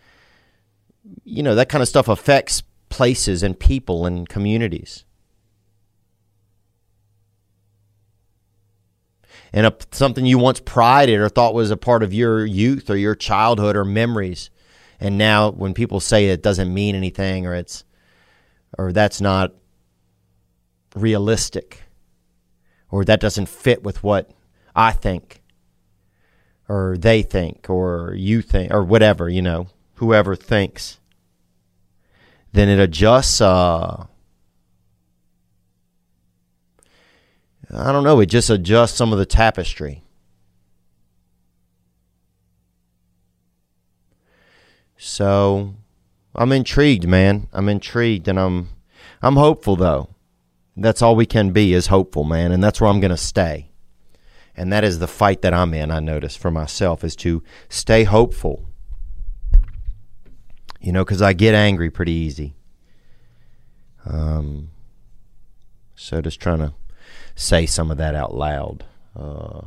you know, that kind of stuff affects places and people and communities. and a, something you once prided or thought was a part of your youth or your childhood or memories. And now when people say it doesn't mean anything or it's or that's not realistic or that doesn't fit with what I think or they think or you think or whatever, you know, whoever thinks, then it adjusts uh, I don't know, it just adjusts some of the tapestry. So I'm intrigued, man. I'm intrigued and I'm I'm hopeful though. That's all we can be is hopeful, man, and that's where I'm going to stay. And that is the fight that I'm in, I notice for myself is to stay hopeful. You know, cuz I get angry pretty easy. Um so just trying to say some of that out loud. Uh,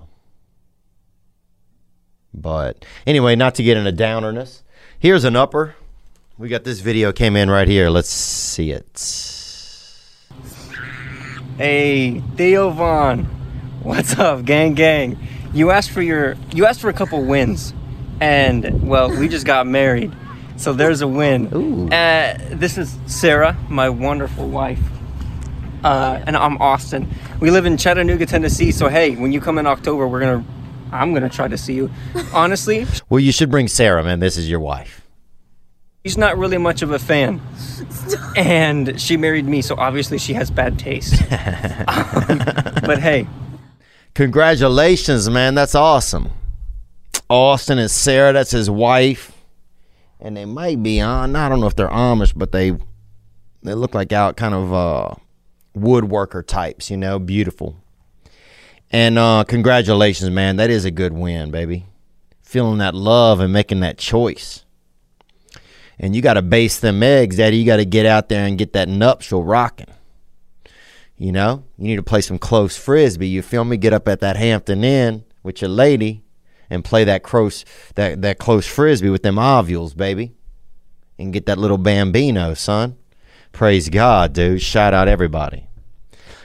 but anyway, not to get in a downerness, here's an upper. We got this video came in right here. Let's see it. Hey, Theo Von. What's up, gang gang? You asked for your you asked for a couple wins. And well, we just got married. So there's a win. Uh, this is Sarah, my wonderful wife. Uh, and I'm Austin. We live in Chattanooga, Tennessee. So hey, when you come in October, we're gonna I'm gonna try to see you. Honestly, Well, you should bring Sarah, man. This is your wife. she's not really much of a fan. And she married me, so obviously she has bad taste. But hey, Congratulations, man. That's awesome. Austin and Sarah, that's his wife. And they might be on, I don't know if they're Amish, but they they look like out kind of uh woodworker types, you know, beautiful. And uh congratulations, man. That is a good win, baby. Feeling that love and making that choice. And you got to base them eggs, Daddy. You got to get out there and get that nuptial rocking. You know, you need to play some close frisbee. You feel me? Get up at that Hampton Inn with your lady and play that close that that close frisbee with them ovules, baby, and get that little bambino, son. Praise God, dude. Shout out everybody.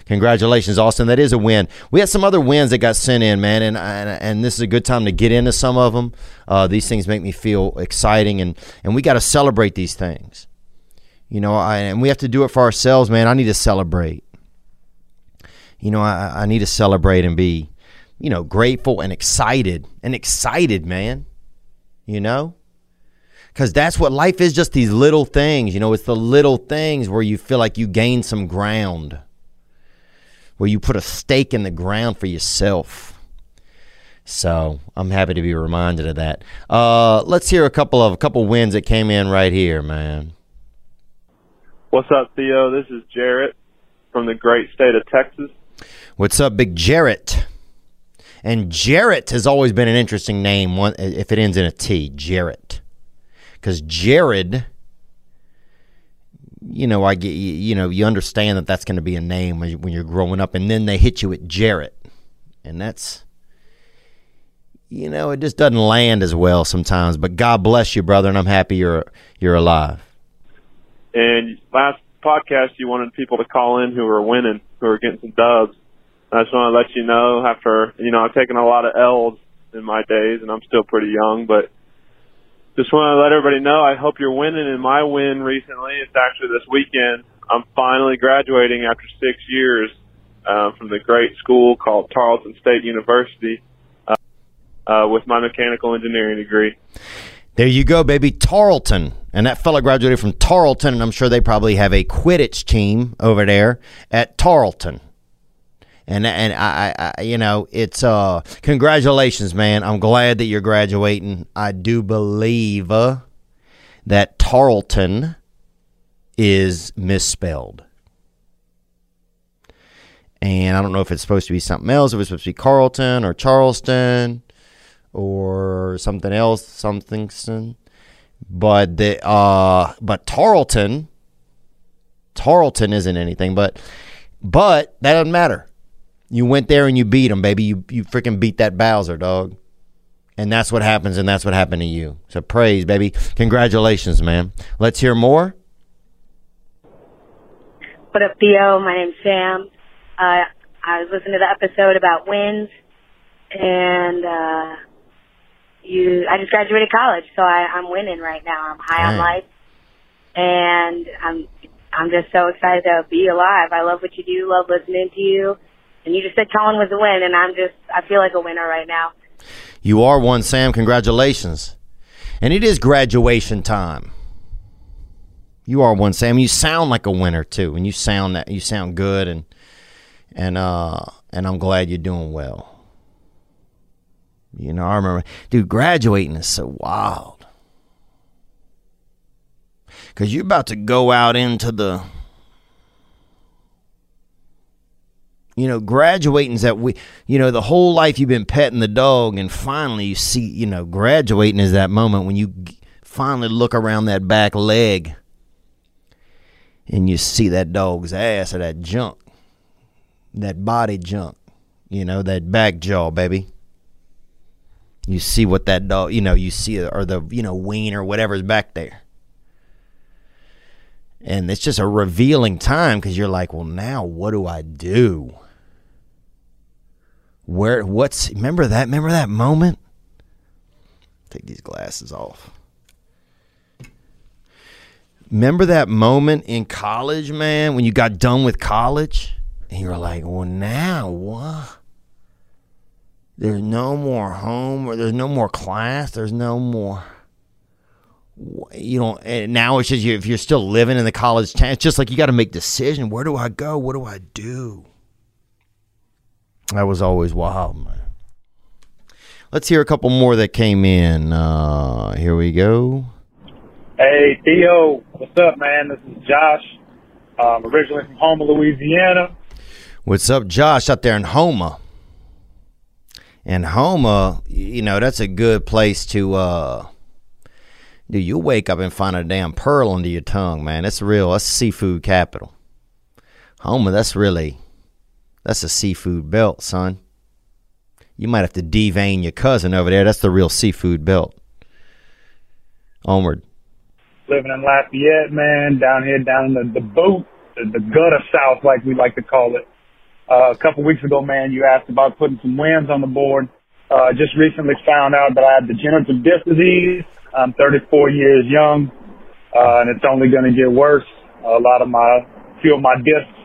Congratulations, Austin. That is a win. We had some other wins that got sent in, man, and and, and this is a good time to get into some of them. Uh, these things make me feel exciting, and and we got to celebrate these things. You know, I, and we have to do it for ourselves, man. I need to celebrate. You know, I, I need to celebrate and be, you know, grateful and excited and excited, man. You know, because that's what life is just these little things you know it's the little things where you feel like you gain some ground where you put a stake in the ground for yourself so i'm happy to be reminded of that uh, let's hear a couple of a couple wins that came in right here man What's up, Theo? This is Jarrett from the great state of Texas. what's up big jarrett and jarrett has always been an interesting name one if it ends in a t jarrett because jared you know, I get you, know, you understand that that's going to be a name when you're growing up, and then they hit you with Jarrett, and that's, you know, it just doesn't land as well sometimes. But God bless you, brother, and I'm happy you're you're alive. And last podcast, you wanted people to call in who are winning, who are getting some dubs. I just want to let you know after, you know, I've taken a lot of L's in my days and I'm still pretty young, but just want to let everybody know I hope you're winning. And my win recently, it's actually this weekend. I'm finally graduating after six years uh, from the great school called Tarleton State University uh, uh, with my mechanical engineering degree. There you go, baby, Tarleton, and that fellow graduated from Tarleton, and I'm sure they probably have a Quidditch team over there at Tarleton. And and I, I, you know it's uh congratulations man. I'm glad that you're graduating. I do believe uh, that Tarleton is misspelled. And I don't know if it's supposed to be something else if it's supposed to be Carlton or Charleston or something else something. But the uh but Tarleton Tarleton isn't anything but but that doesn't matter you went there and you beat him, baby. You you freaking beat that Bowser, dog. And that's what happens, and that's what happened to you. So praise, baby. Congratulations, man. Let's hear more. What up, Theo? My name's Sam. Uh, I was listening to the episode about wins, and uh, you. I just graduated college, so I, I'm winning right now. I'm high on life, and I'm I'm just so excited to be alive. I love what you do. Love listening to you. And you just said Colin was a win, and I'm just I feel like a winner right now. You are one, Sam. Congratulations. And it is graduation time. You are one, Sam. You sound like a winner too, and you sound that you sound good, and and uh and I'm glad you're doing well. You know, I remember, dude, graduating is so wild because you're about to go out into the you know, graduating's that we, you know, the whole life you've been petting the dog, and finally you see, you know, graduating is that moment when you finally look around that back leg and you see that dog's ass or that junk, that body junk, you know, that back jaw, baby. You see what that dog, you know, you see, or the, you know, ween or whatever's back there. And it's just a revealing time because you're like, well, now what do I do? Where, what's, remember that? Remember that moment? Take these glasses off. Remember that moment in college, man, when you got done with college? And you're like, well, now what? There's no more home, or there's no more class, there's no more you know, and now it's just you, if you're still living in the college town, it's just like you got to make decision. Where do I go? What do I do? That was always wild, man. Let's hear a couple more that came in. Uh, here we go. Hey, Theo, what's up, man? This is Josh. Um, originally from Houma, Louisiana. What's up, Josh, out there in Houma? And Houma, you know, that's a good place to uh dude, you'll wake up and find a damn pearl under your tongue, man. That's real. That's seafood capital. Houma, that's really that's a seafood belt, son. You might have to devein your cousin over there. That's the real seafood belt. Onward. living in Lafayette, man, down here, down in the, the boot, the, the gutter south, like we like to call it. Uh, a couple weeks ago, man, you asked about putting some wins on the board. Uh, just recently found out that I have degenerative disc disease. I'm 34 years young, uh, and it's only going to get worse. A lot of my, few of my discs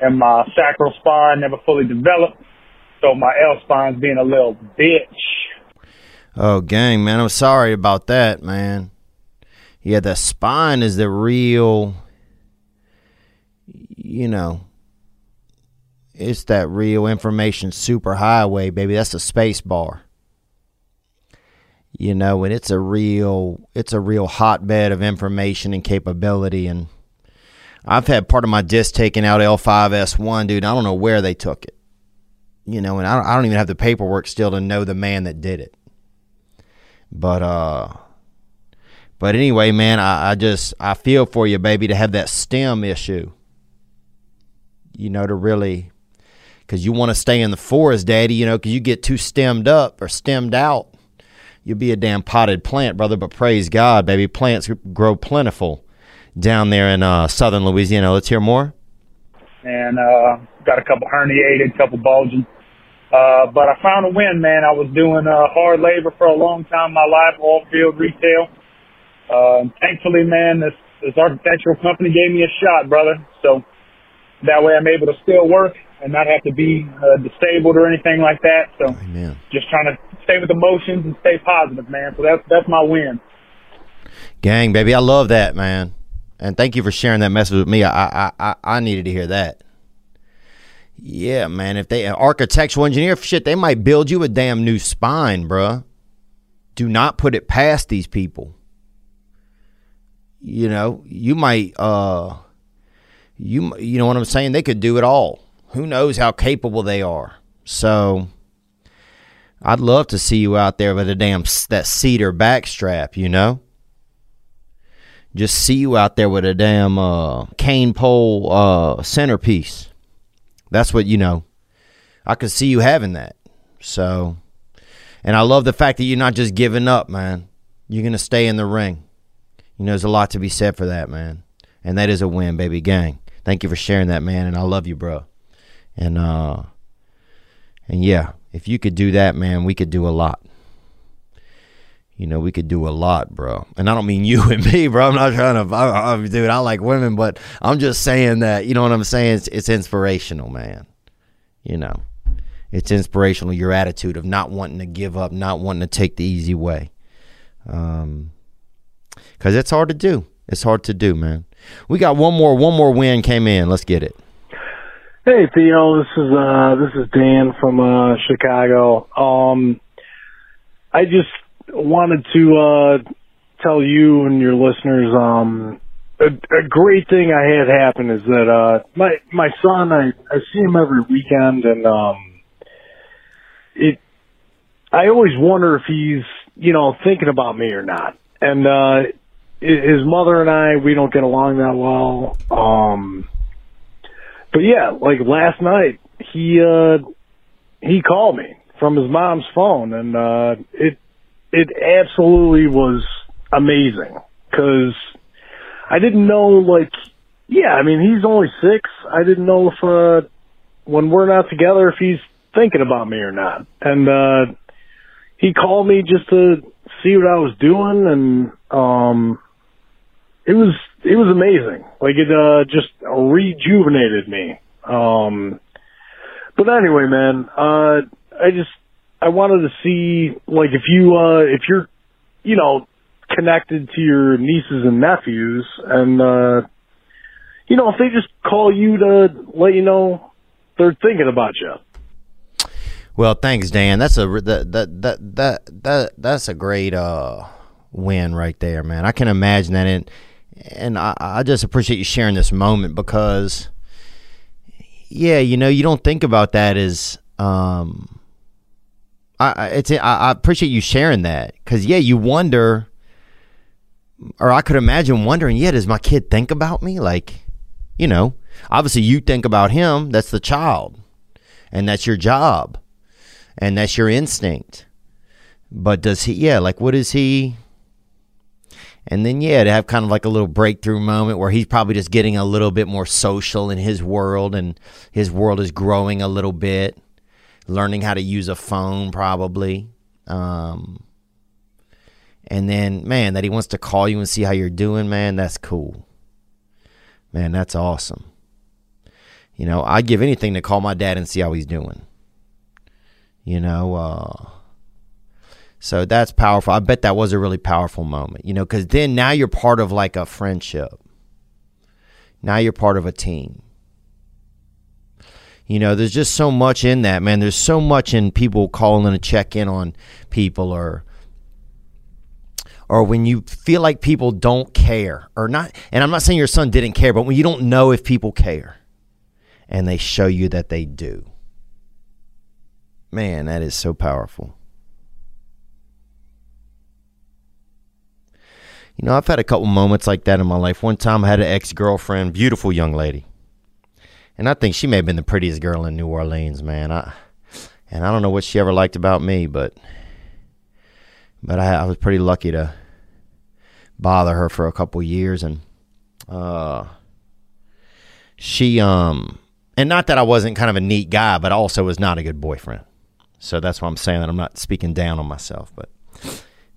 and my sacral spine never fully developed. So my L spine's being a little bitch. Oh, gang, man, I'm sorry about that, man. Yeah, the spine is the real, you know, it's that real information superhighway, baby. That's a space bar. You know, and it's a real, it's a real hotbed of information and capability. And I've had part of my disc taken out L5S1, dude. I don't know where they took it. You know, and I don't, I don't even have the paperwork still to know the man that did it. But uh but anyway, man, I, I just I feel for you, baby, to have that stem issue. You know, to really because you want to stay in the forest, daddy, you know, because you get too stemmed up or stemmed out, you'll be a damn potted plant, brother. But praise God, baby, plants grow plentiful down there in uh, southern Louisiana. Let's hear more. And uh, got a couple herniated, couple bulging. Uh, but I found a win, man. I was doing uh, hard labor for a long time in my life, oil field retail. Uh, thankfully, man, this, this architectural company gave me a shot, brother. So that way I'm able to still work and not have to be uh, disabled or anything like that. So Amen. just trying to stay with emotions and stay positive, man. So that's, that's my win. Gang, baby, I love that, man. And thank you for sharing that message with me. I I I, needed to hear that. Yeah, man. If they architectural engineer shit, they might build you a damn new spine, bruh. Do not put it past these people. You know, you might uh you you know what I'm saying? They could do it all. Who knows how capable they are. So I'd love to see you out there with a damn that cedar backstrap, you know? Just see you out there with a damn uh, cane pole uh, centerpiece. That's what you know. I could see you having that. So, and I love the fact that you're not just giving up, man. You're gonna stay in the ring. You know, there's a lot to be said for that, man. And that is a win, baby gang. Thank you for sharing that, man. And I love you, bro. And uh, and yeah, if you could do that, man, we could do a lot. You know, we could do a lot, bro. And I don't mean you and me, bro. I'm not trying to, I, I, dude. I like women, but I'm just saying that. You know what I'm saying? It's, it's inspirational, man. You know, it's inspirational. Your attitude of not wanting to give up, not wanting to take the easy way. Um, because it's hard to do. It's hard to do, man. We got one more. One more win came in. Let's get it. Hey Theo, this is uh this is Dan from uh Chicago. Um I just wanted to uh tell you and your listeners um a, a great thing I had happen is that uh my my son I I see him every weekend and um it I always wonder if he's you know thinking about me or not. And uh his mother and I we don't get along that well. Um but yeah, like last night, he uh he called me from his mom's phone, and uh it it absolutely was amazing because I didn't know like yeah, I mean he's only six. I didn't know if uh when we're not together if he's thinking about me or not, and uh he called me just to see what I was doing, and um it was it was amazing. Like it uh just rejuvenated me. Um but anyway, man, uh I just I wanted to see like if you uh if you're you know connected to your nieces and nephews and uh you know if they just call you to let you know they're thinking about you. Well, thanks, Dan. That's a that that that that, that that's a great uh win right there, man. I can imagine that and and I, I just appreciate you sharing this moment because yeah, you know, you don't think about that as um I it's I, I appreciate you sharing that cuz yeah, you wonder or I could imagine wondering, yeah, does my kid think about me like you know, obviously you think about him, that's the child. And that's your job. And that's your instinct. But does he yeah, like what is he And then, yeah, to have kind of like a little breakthrough moment where he's probably just getting a little bit more social in his world and his world is growing a little bit, learning how to use a phone, probably. Um, and then, man, that he wants to call you and see how you're doing, man, that's cool. Man, that's awesome. You know, I'd give anything to call my dad and see how he's doing. You know, uh, so that's powerful. I bet that was a really powerful moment, you know, because then now you're part of like a friendship. Now you're part of a team. You know, there's just so much in that, man. There's so much in people calling to check in on people or or when you feel like people don't care or not and I'm not saying your son didn't care, but when you don't know if people care and they show you that they do. Man, that is so powerful. You know, I've had a couple moments like that in my life. One time I had an ex girlfriend, beautiful young lady. And I think she may have been the prettiest girl in New Orleans, man. I, and I don't know what she ever liked about me, but but I, I was pretty lucky to bother her for a couple years and uh she um and not that I wasn't kind of a neat guy, but also was not a good boyfriend. So that's why I'm saying that I'm not speaking down on myself, but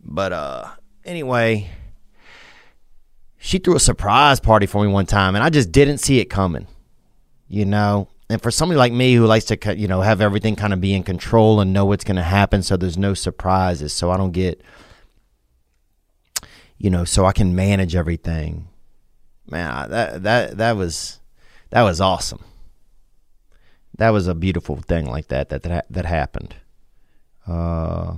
but uh anyway, she threw a surprise party for me one time and I just didn't see it coming. You know, and for somebody like me who likes to you know have everything kind of be in control and know what's going to happen so there's no surprises so I don't get you know so I can manage everything. Man, that that that was that was awesome. That was a beautiful thing like that that that, that happened. Uh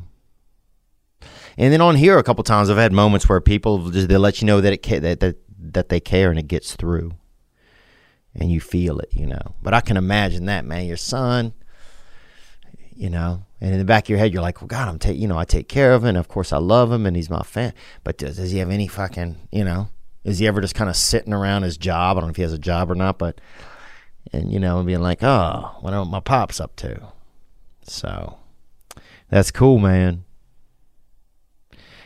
and then on here, a couple times I've had moments where people just they let you know that it that that that they care and it gets through, and you feel it, you know. But I can imagine that, man. Your son, you know, and in the back of your head, you're like, well, God, I'm take you know I take care of him. And of course, I love him, and he's my fan. But does, does he have any fucking you know? Is he ever just kind of sitting around his job? I don't know if he has a job or not, but and you know, being like, oh, what are my pops up to? So that's cool, man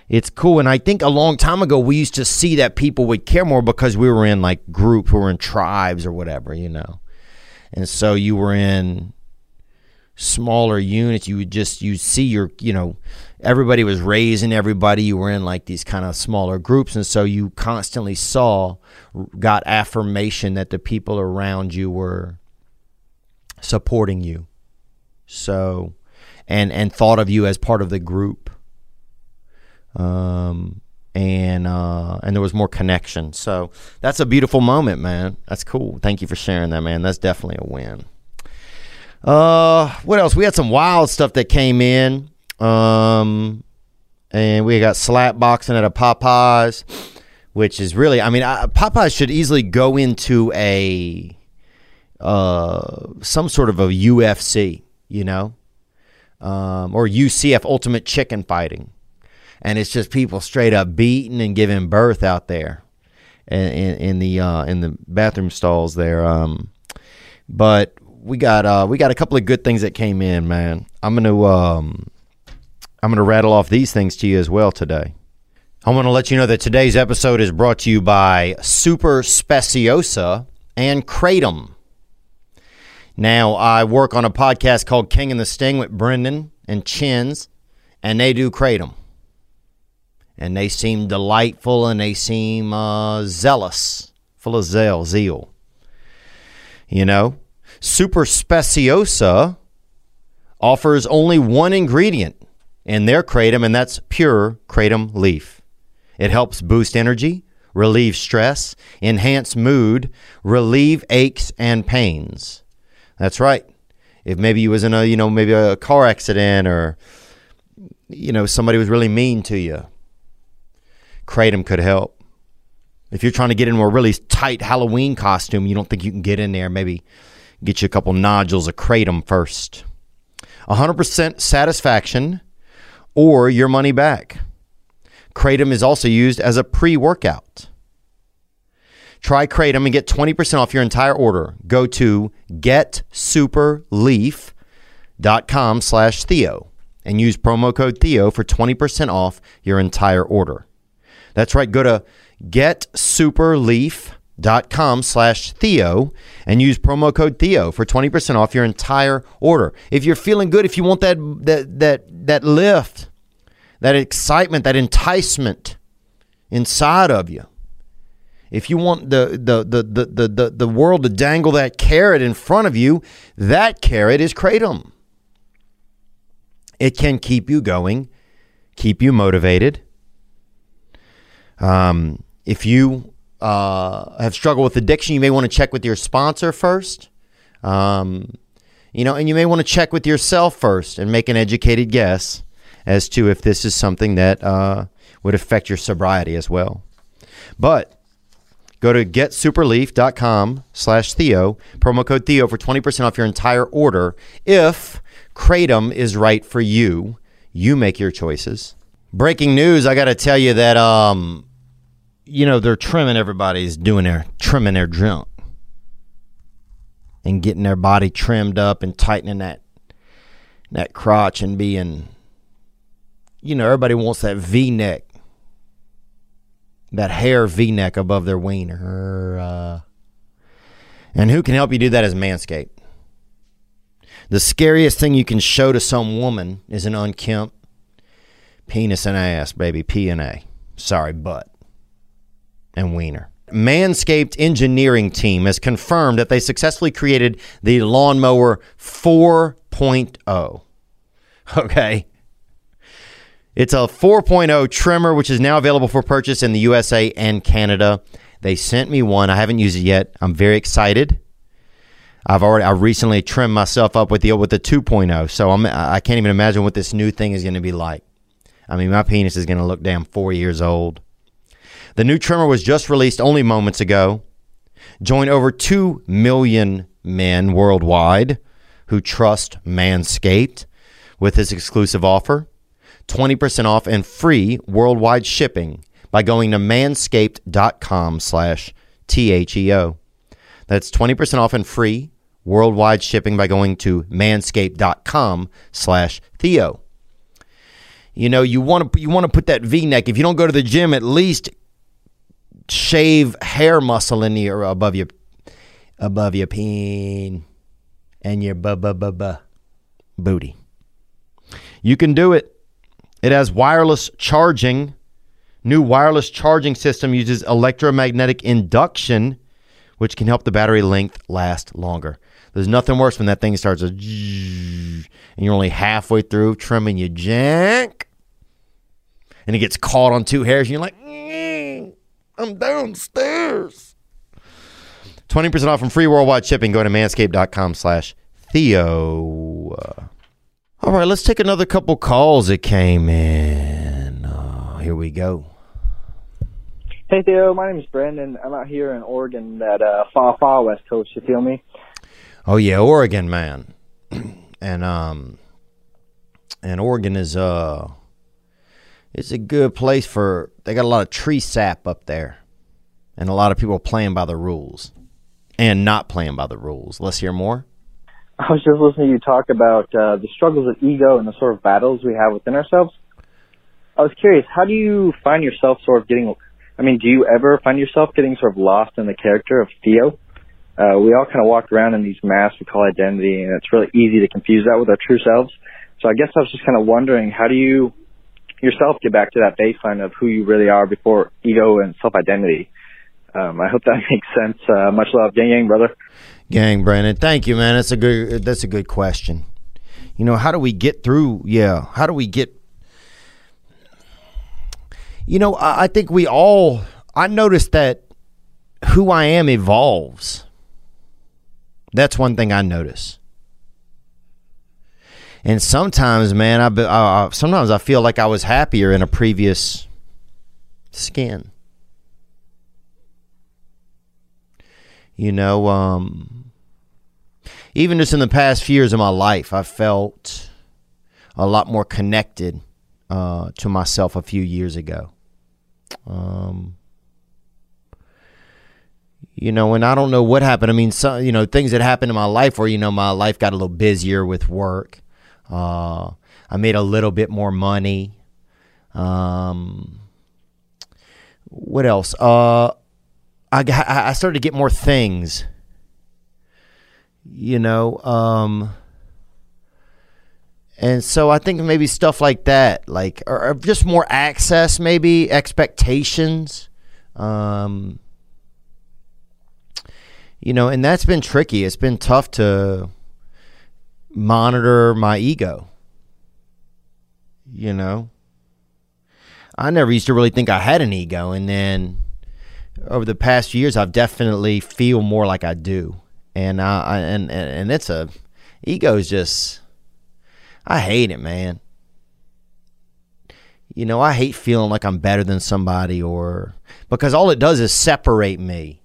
it's cool. And I think a long time ago, we used to see that people would care more because we were in like groups, we were in tribes or whatever, you know. And so you were in smaller units. You would just, you see your, you know, everybody was raising everybody. You were in like these kind of smaller groups. And so you constantly saw, got affirmation that the people around you were supporting you. So, and, and thought of you as part of the group um, and uh, and there was more connection. So that's a beautiful moment, man. That's cool. Thank you for sharing that, man. That's definitely a win. Uh, what else? We had some wild stuff that came in. Um, and we got slap boxing at a Popeyes, which is really, I mean, I, Popeyes should easily go into a uh some sort of a UFC, you know, um, or UCF Ultimate Chicken Fighting and it's just people straight up beating and giving birth out there in, in, in the uh, in the bathroom stalls there. Um, but we got uh, we got a couple of good things that came in, man. I'm gonna um, I'm gonna rattle off these things to you as well today. I want to let you know that today's episode is brought to you by Super Speciosa and Kratom. Now, I work on a podcast called King and the Sting with Brendan and Chins, and they do Kratom and they seem delightful and they seem uh, zealous, full of zeal, zeal. You know, Super Speciosa offers only one ingredient in their kratom, and that's pure kratom leaf. It helps boost energy, relieve stress, enhance mood, relieve aches and pains. That's right. If maybe you was in a, you know, maybe a car accident or you know, somebody was really mean to you Kratom could help. If you're trying to get into a really tight Halloween costume, you don't think you can get in there, maybe get you a couple nodules of Kratom first. 100% satisfaction or your money back. Kratom is also used as a pre workout. Try Kratom and get 20% off your entire order. Go to getsuperleaf.com slash Theo and use promo code Theo for 20% off your entire order. That's right. Go to getsuperleaf.com slash Theo and use promo code Theo for 20% off your entire order. If you're feeling good, if you want that that that that lift, that excitement, that enticement inside of you. If you want the the the the the, the, the world to dangle that carrot in front of you, that carrot is kratom. It can keep you going, keep you motivated. Um, if you uh, have struggled with addiction, you may want to check with your sponsor first. Um, you know, and you may want to check with yourself first and make an educated guess as to if this is something that uh, would affect your sobriety as well. But go to getsuperleaf.com slash Theo, promo code Theo for 20% off your entire order. If Kratom is right for you, you make your choices. Breaking news, I got to tell you that, um, you know, they're trimming everybody's doing their, trimming their junk and getting their body trimmed up and tightening that, that crotch and being, you know, everybody wants that V neck that hair V neck above their wiener. Uh, and who can help you do that is Manscaped. The scariest thing you can show to some woman is an unkempt penis and ass, baby. P and A. Sorry, butt and wiener. Manscaped engineering team has confirmed that they successfully created the Lawnmower 4.0. Okay. It's a 4.0 trimmer, which is now available for purchase in the USA and Canada. They sent me one. I haven't used it yet. I'm very excited. I've already I recently trimmed myself up with the with the 2.0, so I'm I can't even imagine what this new thing is going to be like. I mean, my penis is going to look damn four years old. The new trimmer was just released only moments ago. Join over two million men worldwide who trust Manscaped with this exclusive offer. 20% off and free worldwide shipping by going to manscaped.com slash T-H-E-O. That's 20% off and free worldwide shipping by going to manscaped.com slash Theo. You know, you want to you want to put that V-neck. If you don't go to the gym, at least shave hair muscle in your above your above your peen and your bu bu bu bu booty. You can do it. It has wireless charging. New wireless charging system uses electromagnetic induction, which can help the battery length last longer. There's nothing worse when that thing starts to and you're only halfway through trimming your jank, and it gets caught on two hairs, and you're like, "Mm, I'm downstairs. 20% off from free worldwide shipping. Go to manscaped.com slash Theo. All right, let's take another couple calls that came in. Uh, here we go. Hey Theo, my name is Brandon. I'm out here in Oregon that uh, far, far west coast. You feel me? Oh yeah, Oregon man, and um, and Oregon is uh, it's a good place for. They got a lot of tree sap up there, and a lot of people playing by the rules, and not playing by the rules. Let's hear more. I was just listening to you talk about uh, the struggles of ego and the sort of battles we have within ourselves. I was curious, how do you find yourself sort of getting? I mean, do you ever find yourself getting sort of lost in the character of Theo? Uh, we all kind of walk around in these masks we call identity, and it's really easy to confuse that with our true selves. So I guess I was just kind of wondering, how do you yourself get back to that baseline of who you really are before ego and self-identity? Um, I hope that makes sense. Uh, much love, gang, gang, brother. Gang, Brandon, thank you, man. That's a good. That's a good question. You know, how do we get through? Yeah, how do we get? You know, I, I think we all. I noticed that who I am evolves. That's one thing I notice. And sometimes, man, I, I sometimes I feel like I was happier in a previous skin. You know, um, even just in the past few years of my life, I felt a lot more connected uh, to myself a few years ago. Um, you know, and I don't know what happened. I mean, some, you know, things that happened in my life where, you know, my life got a little busier with work. Uh, I made a little bit more money. Um, what else? Uh, I got, I started to get more things. You know, um, and so I think maybe stuff like that, like or, or just more access, maybe expectations. Um, you know, and that's been tricky. It's been tough to monitor my ego. You know, I never used to really think I had an ego, and then over the past years, I've definitely feel more like I do, and I, I and, and and it's a ego is just I hate it, man. You know, I hate feeling like I'm better than somebody, or because all it does is separate me.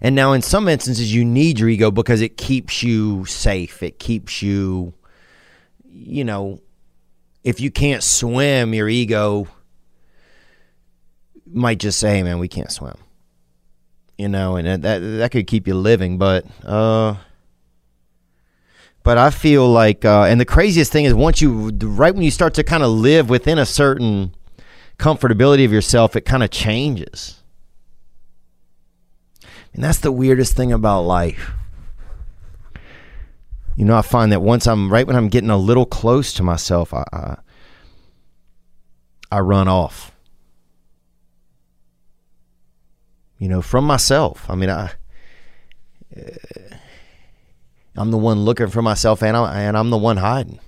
And now, in some instances, you need your ego because it keeps you safe. It keeps you, you know, if you can't swim, your ego might just say, hey, man, we can't swim. You know, and that that could keep you living, but uh but I feel like uh and the craziest thing is once you right when you start to kind of live within a certain comfortability of yourself, it kind of changes. And that's the weirdest thing about life. You know, I find that once I'm right when I'm getting a little close to myself, I I, I run off. You know, from myself. I mean, I uh, I'm the one looking for myself, and I and I'm the one hiding.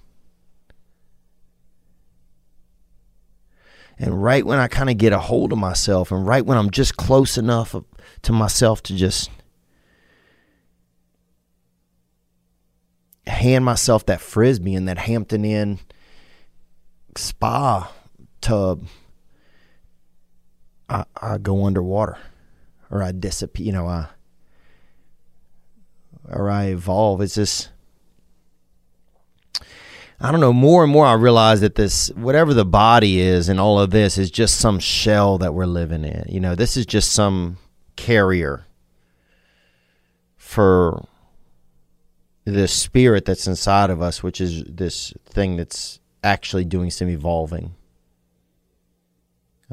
And right when I kind of get a hold of myself, and right when I'm just close enough to myself to just hand myself that frisbee in that Hampton Inn spa tub, I, I go underwater or I disappear, you know, I, or I evolve. It's just, I don't know. More and more, I realize that this, whatever the body is, and all of this is just some shell that we're living in. You know, this is just some carrier for the spirit that's inside of us, which is this thing that's actually doing some evolving.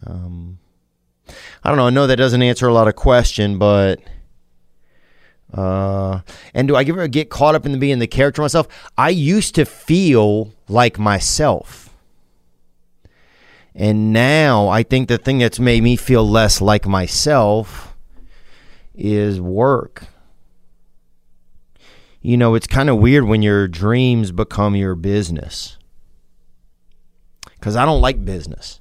Um, I don't know. I know that doesn't answer a lot of question, but uh, and do I ever get caught up in being the character myself? I used to feel like myself. And now I think the thing that's made me feel less like myself is work. You know, it's kind of weird when your dreams become your business. Because I don't like business.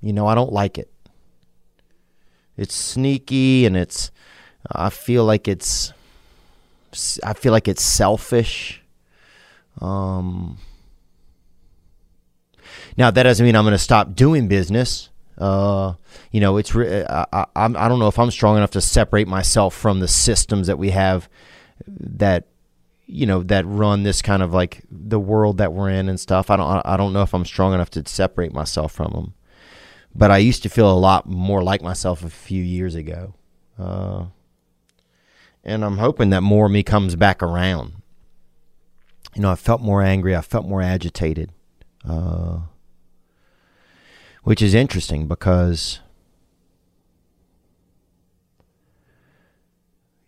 You know, I don't like it. It's sneaky and it's I feel like it's I feel like it's selfish. Um now that doesn't mean I'm going to stop doing business. Uh, you know, it's re- I, I I don't know if I'm strong enough to separate myself from the systems that we have that you know that run this kind of like the world that we're in and stuff. I don't I don't know if I'm strong enough to separate myself from them but I used to feel a lot more like myself a few years ago. Uh, and I'm hoping that more of me comes back around. You know, I felt more angry. I felt more agitated, uh, which is interesting because,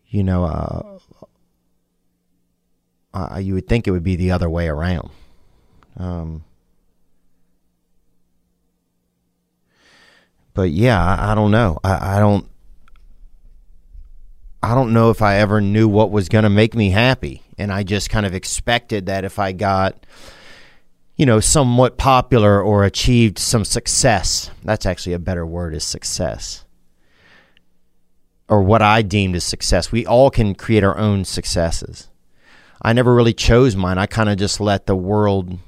you know, uh, uh, you would think it would be the other way around. Um, but yeah, I, I don't know. I, I, don't. I don't know if I ever knew what was going to make me happy, and I just kind of expected that if I got, you know, somewhat popular or achieved some success. That's actually a better word is success. Or what I deemed as success. We all can create our own successes. I never really chose mine. I kind of just let the world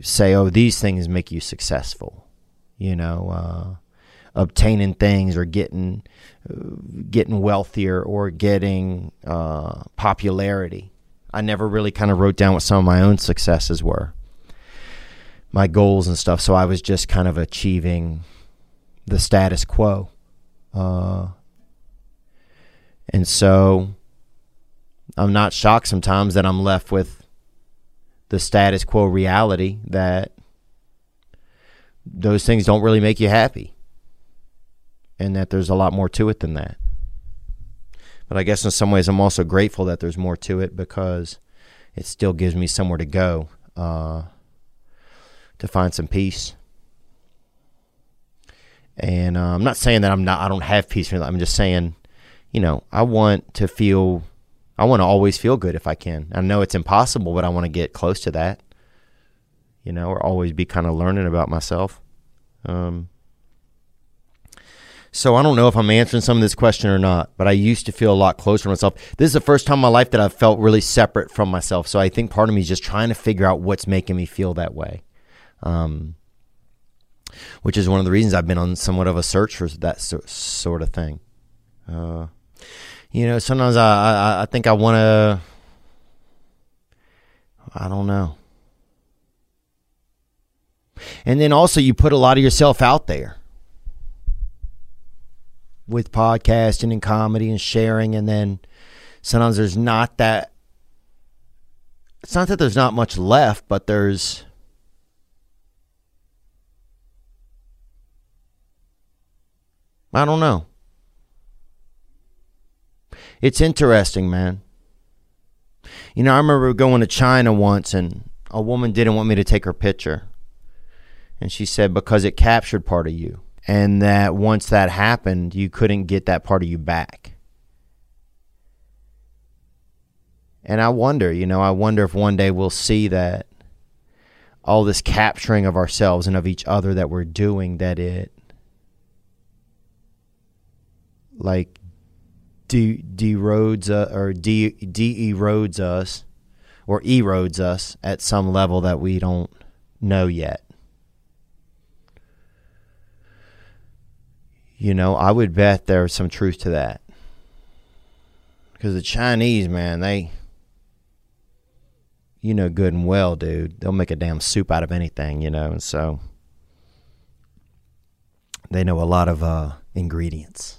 say, oh, these things make you successful you know, uh, obtaining things or getting uh, getting wealthier or getting uh, popularity. I never really kind of wrote down what some of my own successes were, my goals and stuff. So I was just kind of achieving the status quo, uh, and so I'm not shocked sometimes that I'm left with the status quo reality that those things don't really make you happy. And that there's a lot more to it than that. But I guess in some ways I'm also grateful that there's more to it because it still gives me somewhere to go uh, to find some peace. And uh, I'm not saying that I'm not I don't have peace. I'm just saying, you know, I want to feel I want to always feel good if I can. I know it's impossible, but I want to get close to that. You know, or always be kind of learning about myself. Um, so I don't know if I'm answering some of this question or not, but I used to feel a lot closer to myself. This is the first time in my life that I've felt really separate from myself. So I think part of me is just trying to figure out what's making me feel that way. Um, which is one of the reasons I've been on somewhat of a search for that so, sort of thing. Uh, you know, sometimes I, I, I think I want to, I don't know. And then also, you put a lot of yourself out there with podcasting and comedy and sharing, and then sometimes there's not that. It's not that there's not much left, but there's. I don't know. It's interesting, man. You know, I remember going to China once and a woman didn't want me to take her picture. And she said, because it captured part of you. And that once that happened, you couldn't get that part of you back. And I wonder, you know, I wonder if one day we'll see that all this capturing of ourselves and of each other that we're doing, that it like de derodes uh, or de de erodes us or erodes us at some level that we don't know yet. You know, I would bet there's some truth to that. Because the Chinese, man, they, you know, good and well, dude, they'll make a damn soup out of anything, you know, and so they know a lot of uh, ingredients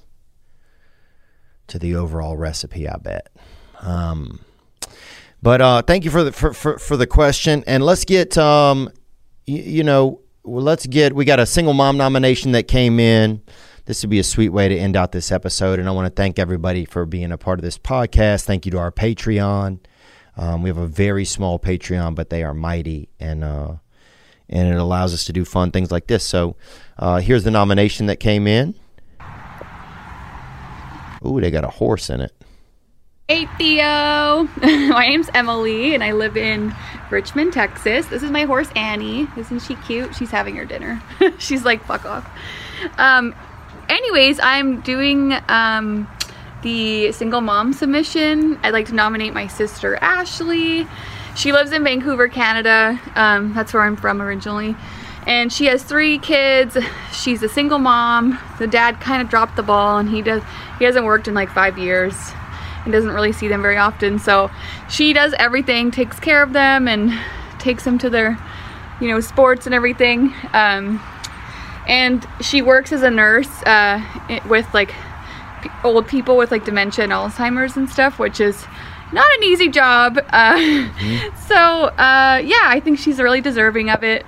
to the overall recipe, I bet. Um, but uh, thank you for the for, for, for the question, and let's get um, you, you know, let's get we got a single mom nomination that came in this would be a sweet way to end out this episode. And I want to thank everybody for being a part of this podcast. Thank you to our Patreon. Um, we have a very small Patreon, but they are mighty, and uh, and it allows us to do fun things like this. So uh, here's the nomination that came in. Ooh, they got a horse in it. Hey Theo, my name's Emily and I live in Richmond, Texas. This is my horse Annie. Isn't she cute? She's having her dinner. She's like, fuck off. Um, anyways, I'm doing um, the single mom submission. I'd like to nominate my sister Ashley. She lives in Vancouver, Canada. Um, that's where I'm from originally. And she has three kids. She's a single mom. The dad kind of dropped the ball and he does he hasn't worked in like five years and doesn't really see them very often. So she does everything, takes care of them and takes them to their, you know, sports and everything. Um, and she works as a nurse uh, with like old people with like dementia and Alzheimer's and stuff, which is not an easy job. Uh, mm-hmm. So uh, yeah, I think she's really deserving of it.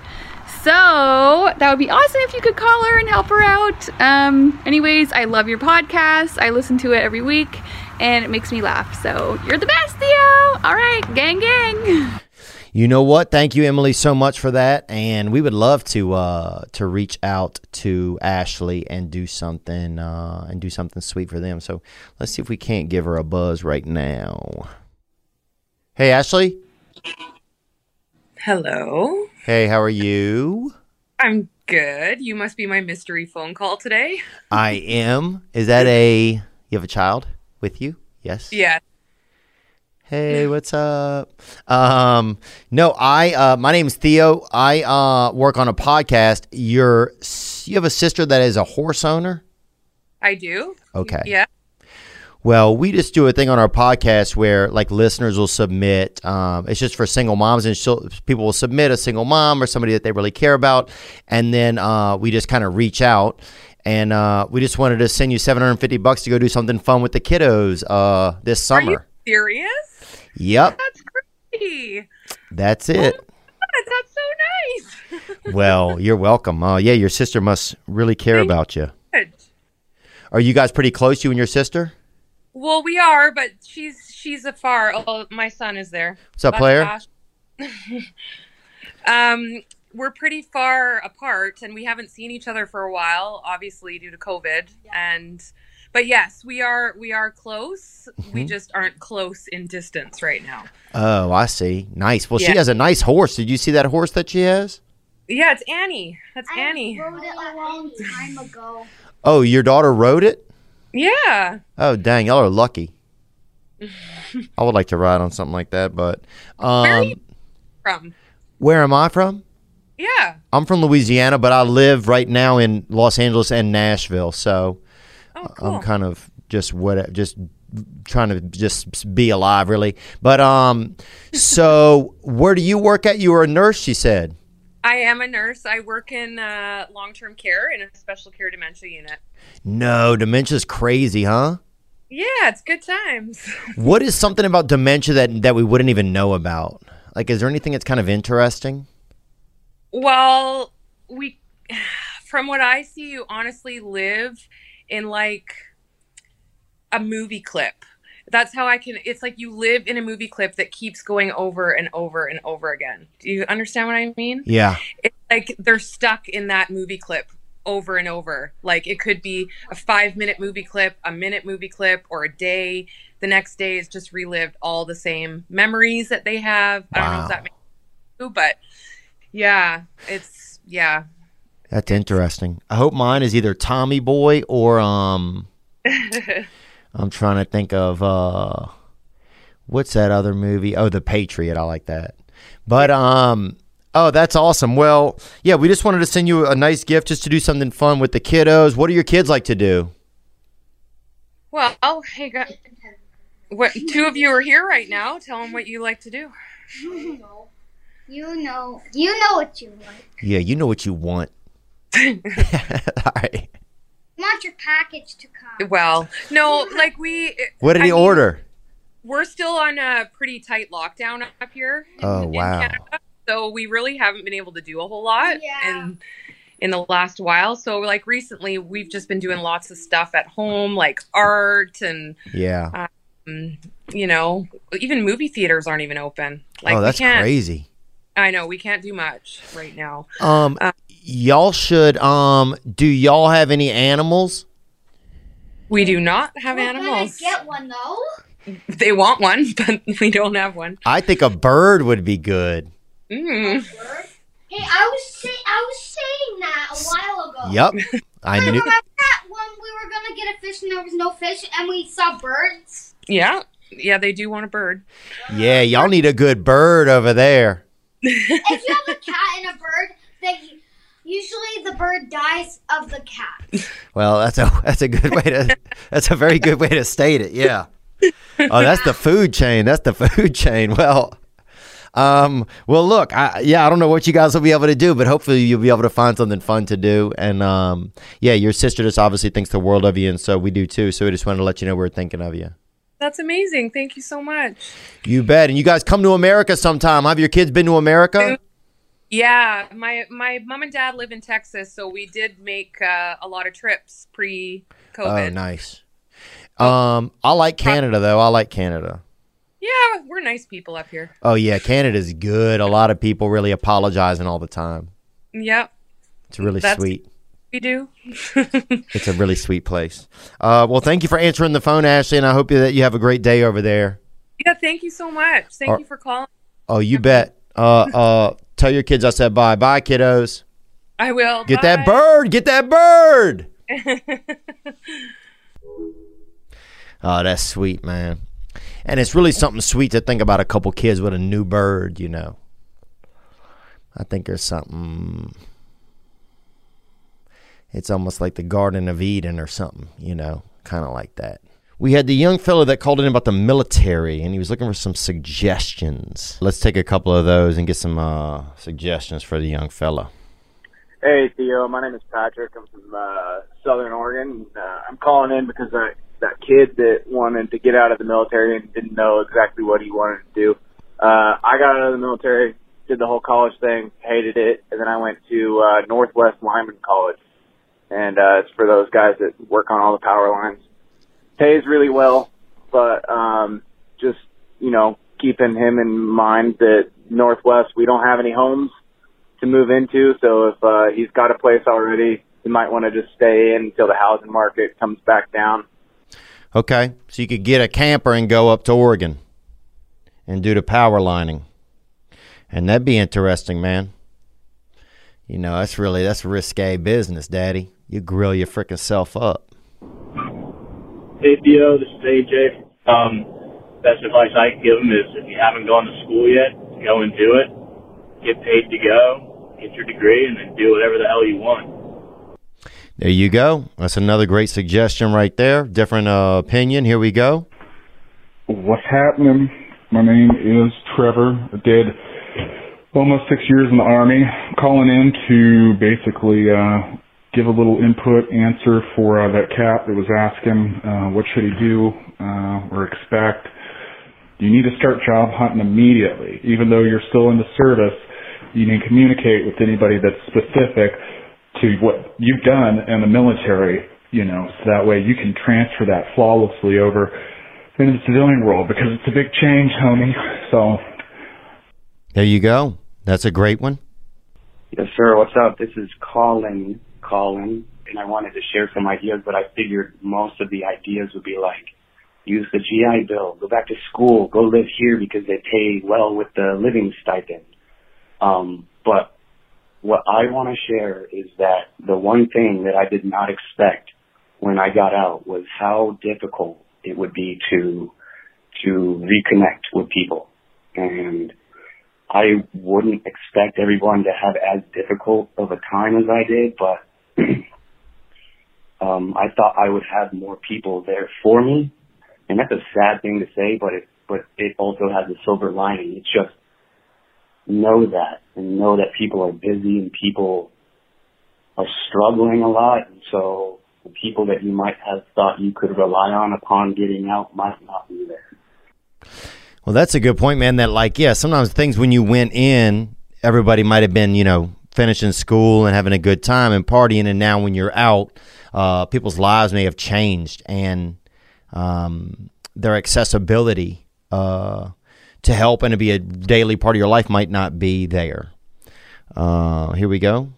So that would be awesome if you could call her and help her out. Um, anyways, I love your podcast. I listen to it every week and it makes me laugh. So you're the best, Theo. All right, gang, gang. You know what? Thank you, Emily, so much for that. And we would love to uh, to reach out to Ashley and do something uh, and do something sweet for them. So let's see if we can't give her a buzz right now. Hey, Ashley. Hello. Hey, how are you? I'm good. You must be my mystery phone call today. I am. Is that a you have a child with you? Yes. Yeah. Hey, what's up? Um, no, I uh, my name's Theo. I uh, work on a podcast. You're you have a sister that is a horse owner. I do. Okay. Yeah. Well, we just do a thing on our podcast where like listeners will submit. Um, it's just for single moms, and she'll, people will submit a single mom or somebody that they really care about, and then uh, we just kind of reach out. And uh, we just wanted to send you 750 bucks to go do something fun with the kiddos uh, this summer. Serious? Yep. That's crazy. That's it. Oh God, that's so nice. Well, you're welcome. Uh, yeah, your sister must really care about you. Good. Are you guys pretty close, you and your sister? Well, we are, but she's she's afar. Oh, my son is there. What's up, That's player? Um, we're pretty far apart, and we haven't seen each other for a while, obviously due to COVID. And but yes, we are we are close. We Mhm. just aren't close in distance right now. Oh, I see. Nice. Well, she has a nice horse. Did you see that horse that she has? Yeah, it's Annie. That's Annie. rode it a long time ago. Oh, your daughter rode it? Yeah. Oh, dang, y'all are lucky. I would like to ride on something like that, but um, From where am I from? yeah. I'm from Louisiana, but I live right now in Los Angeles and Nashville, so I'm kind of just what just trying to just be alive, really. But um, so where do you work at? You were a nurse, she said. I am a nurse. I work in uh, long term care in a special care dementia unit. No, dementia's crazy, huh? Yeah, it's good times. What is something about dementia that that we wouldn't even know about? Like, is there anything that's kind of interesting? Well, we, from what I see, you honestly live in like a movie clip. That's how I can. It's like you live in a movie clip that keeps going over and over and over again. Do you understand what I mean? Yeah. It's like they're stuck in that movie clip over and over. Like it could be a five minute movie clip, a minute movie clip, or a day. The next day is just relived all the same memories that they have. I don't know Wow. if that makes sense, but yeah, it's yeah. That's interesting. I hope mine is either Tommy Boy or um I'm trying to think of uh what's that other movie? Oh, The Patriot. I like that. But um oh, that's awesome. Well, yeah, we just wanted to send you a nice gift just to do something fun with the kiddos. What do your kids like to do? Well, oh, hey, got, what? Two of you are here right now. Tell them what you like to do. You know, you know, you know what you like. Yeah, you know what you want. All right. Want your package to come. Well, no, like we. What did I he mean, order? We're still on a pretty tight lockdown up here. Oh, in wow. Canada, so we really haven't been able to do a whole lot Yeah. in in the last while. So like recently, we've just been doing lots of stuff at home, like art and Yeah. um, you know, even movie theaters aren't even open. Like oh, that's crazy. I know we can't do much right now. Um, y'all should. Um, do y'all have any animals? We do not have We're animals. gonna get one though. They want one, but we don't have one. I think a bird would be good. Mm. Hey, I was say I was saying that a while ago. Yep, I knew. remember that when we were gonna get a fish and there was no fish and we saw birds? Yeah, yeah, they do want a bird. Yeah, y'all need a good bird over there. if you have a cat and a bird, then you- usually the bird dies of the cat. Well, that's a that's a good way to that's a very good way to state it. Yeah. Oh, that's the food chain. That's the food chain. Well, um, well, look, I, yeah, I don't know what you guys will be able to do, but hopefully you'll be able to find something fun to do. And um, yeah, your sister just obviously thinks the world of you, and so we do too. So we just wanted to let you know we're thinking of you. That's amazing. Thank you so much. You bet. And you guys come to America sometime. Have your kids been to America? Yeah, my my mom and dad live in Texas, so we did make uh, a lot of trips pre Oh, COVID. nice. Um, I like Canada though. I like Canada. Yeah, we're nice people up here. Oh yeah, Canada's good. A lot of people really apologizing all the time. Yep, It's really That's- sweet. we do. It's a really sweet place. Uh, well, thank you for answering the phone, Ashley, and I hope that you have a great day over there. yeah, thank you so much. Thank you for calling. Oh, you bet. Uh, uh, tell your kids I said bye. Bye, kiddos. I will. Get that bird. Get that bird. Oh, that's sweet, man. And it's really something sweet to think about a couple kids with a new bird, you know. I think there's something. It's almost like the Garden of Eden or something, you know, kind of like that. We had the young fellow that called in about the military, and he was looking for some suggestions. Let's take a couple of those and get some uh, suggestions for the young fella. Hey Theo, my name is Patrick. I'm from uh, Southern Oregon. Uh, I'm calling in because I, that kid that wanted to get out of the military and didn't know exactly what he wanted to do. Uh, I got out of the military did the whole college thing, hated it, and then I went to uh, Northwest Lineman College, and uh, it's for those guys that work on all the power lines. Pays really well, but um, just you know, keeping him in mind that Northwest we don't have any homes to move into, so if uh, he's got a place already, he might want to just stay in until the housing market comes back down. Okay, so you could get a camper and go up to Oregon and do the power lining, and that'd be interesting, man. You know, that's really that's risque business, Daddy. You grill your freaking self up. Hey Theo, this is AJ. Um, best advice I can give them is if you haven't gone to school yet, go and do it. Get paid to go, get your degree, and then do whatever the hell you want. There you go. That's another great suggestion right there. Different uh, opinion. Here we go. What's happening? My name is Trevor. I did almost six years in the Army. Calling in to basically uh, give a little input answer for uh, that cat that was asking uh, what should he do uh, or expect. You need to start job hunting immediately. Even though you're still in the service, you need to communicate with anybody that's specific to what you've done in the military, you know, so that way you can transfer that flawlessly over into the civilian world because it's a big change, homie. So There you go. That's a great one. Yes, sir. What's up? This is Colin. Colin, and I wanted to share some ideas, but I figured most of the ideas would be like use the GI Bill, go back to school, go live here because they pay well with the living stipend. Um, but what I want to share is that the one thing that I did not expect when I got out was how difficult it would be to to reconnect with people. And I wouldn't expect everyone to have as difficult of a time as I did, but um, I thought I would have more people there for me. And that's a sad thing to say, but it but it also has a silver lining. It's just know that and know that people are busy and people are struggling a lot. And so the people that you might have thought you could rely on upon getting out might not be there. Well, that's a good point, man. That like, yeah, sometimes things when you went in, everybody might have been, you know, finishing school and having a good time and partying, and now when you're out, uh, people's lives may have changed, and um, their accessibility uh, to help and to be a daily part of your life might not be there. Uh, here we go.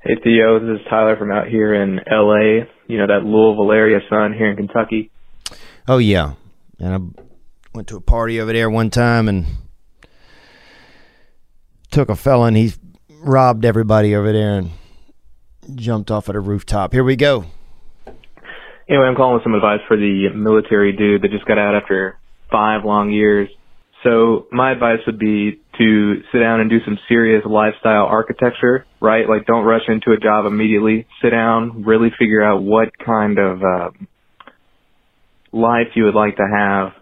Hey Theo, this is Tyler from out here in LA. You know that Louisville area, son, here in Kentucky. Oh yeah, and I went to a party over there one time and took a felon. and he robbed everybody over there and jumped off at a rooftop. Here we go. Anyway, I'm calling with some advice for the military dude that just got out after five long years. So my advice would be to sit down and do some serious lifestyle architecture, right? Like don't rush into a job immediately. Sit down, really figure out what kind of uh, life you would like to have,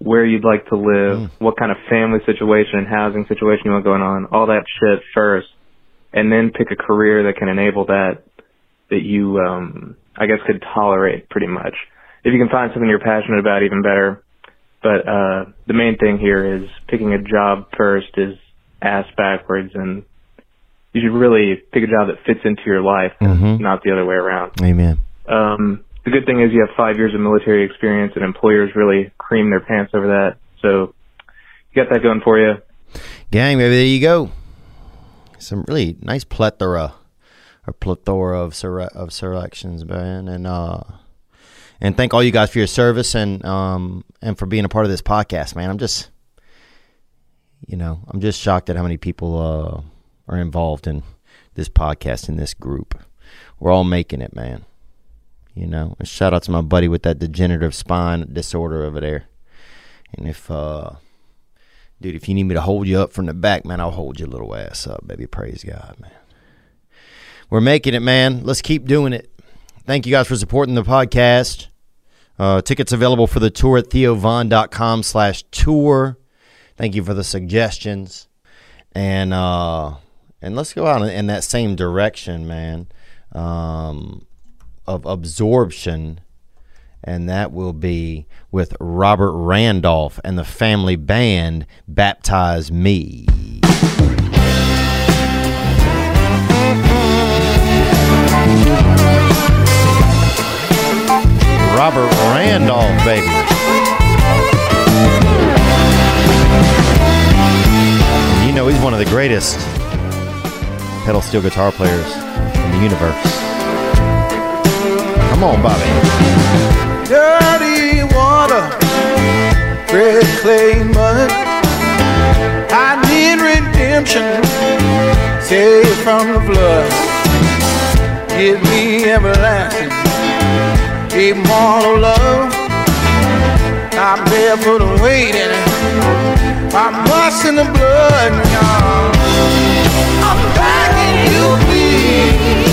where you'd like to live, what kind of family situation and housing situation you want going on, all that shit first, and then pick a career that can enable that that you um I guess could tolerate pretty much. If you can find something you're passionate about even better. But uh the main thing here is picking a job first is ass backwards and you should really pick a job that fits into your life, Mhm. not the other way around. Amen. Um, the good thing is you have five years of military experience, and employers really cream their pants over that. So you got that going for you. Gang, maybe there you go. Some really nice plethora or plethora of sele- of selections, man, and uh, and thank all you guys for your service and um and for being a part of this podcast, man. I'm just, you know, I'm just shocked at how many people uh are involved in this podcast in this group. We're all making it, man. You know, and shout out to my buddy with that degenerative spine disorder over there. And if uh Dude, if you need me to hold you up from the back, man, I'll hold your little ass up, baby. Praise God, man. We're making it, man. Let's keep doing it. Thank you guys for supporting the podcast. Uh, tickets available for the tour at theovon.com slash tour. Thank you for the suggestions. And uh, and let's go out in that same direction, man, um, of absorption And that will be with Robert Randolph and the family band Baptise Me. Robert Randolph, baby. You know he's one of the greatest pedal steel guitar players in the universe. Come on, Bobby. Dirty water, red clay mud. I need redemption, saved from the flood. Give me everlasting, immortal love. I'm barefoot and waiting. I'm busting the blood, y'all. I'm begging you, please,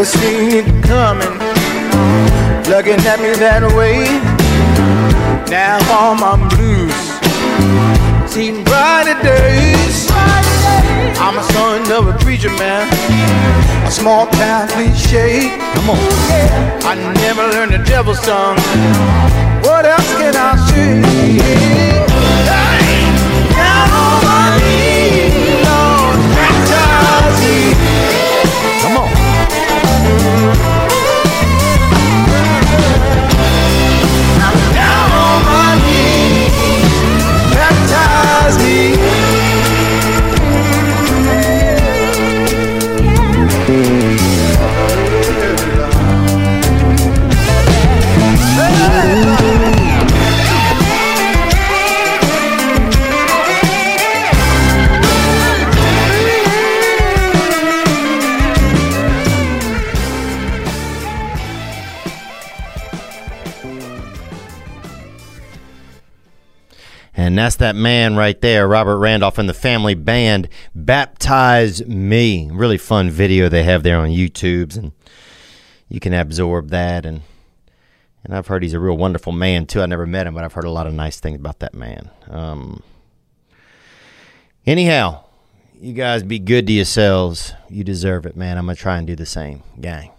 Never seen it coming, looking at me that way. Now all my blues seen brighter days. I'm a son of a preacher man, a small town cliche. Come on. I never learned the devil's tongue. What else can I say? That's that man right there, Robert Randolph and the family band, Baptise Me. Really fun video they have there on YouTube's and you can absorb that and and I've heard he's a real wonderful man too. I never met him, but I've heard a lot of nice things about that man. Um, anyhow, you guys be good to yourselves. You deserve it, man. I'm gonna try and do the same, gang.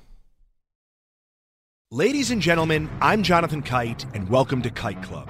Ladies and gentlemen, I'm Jonathan Kite, and welcome to Kite Club,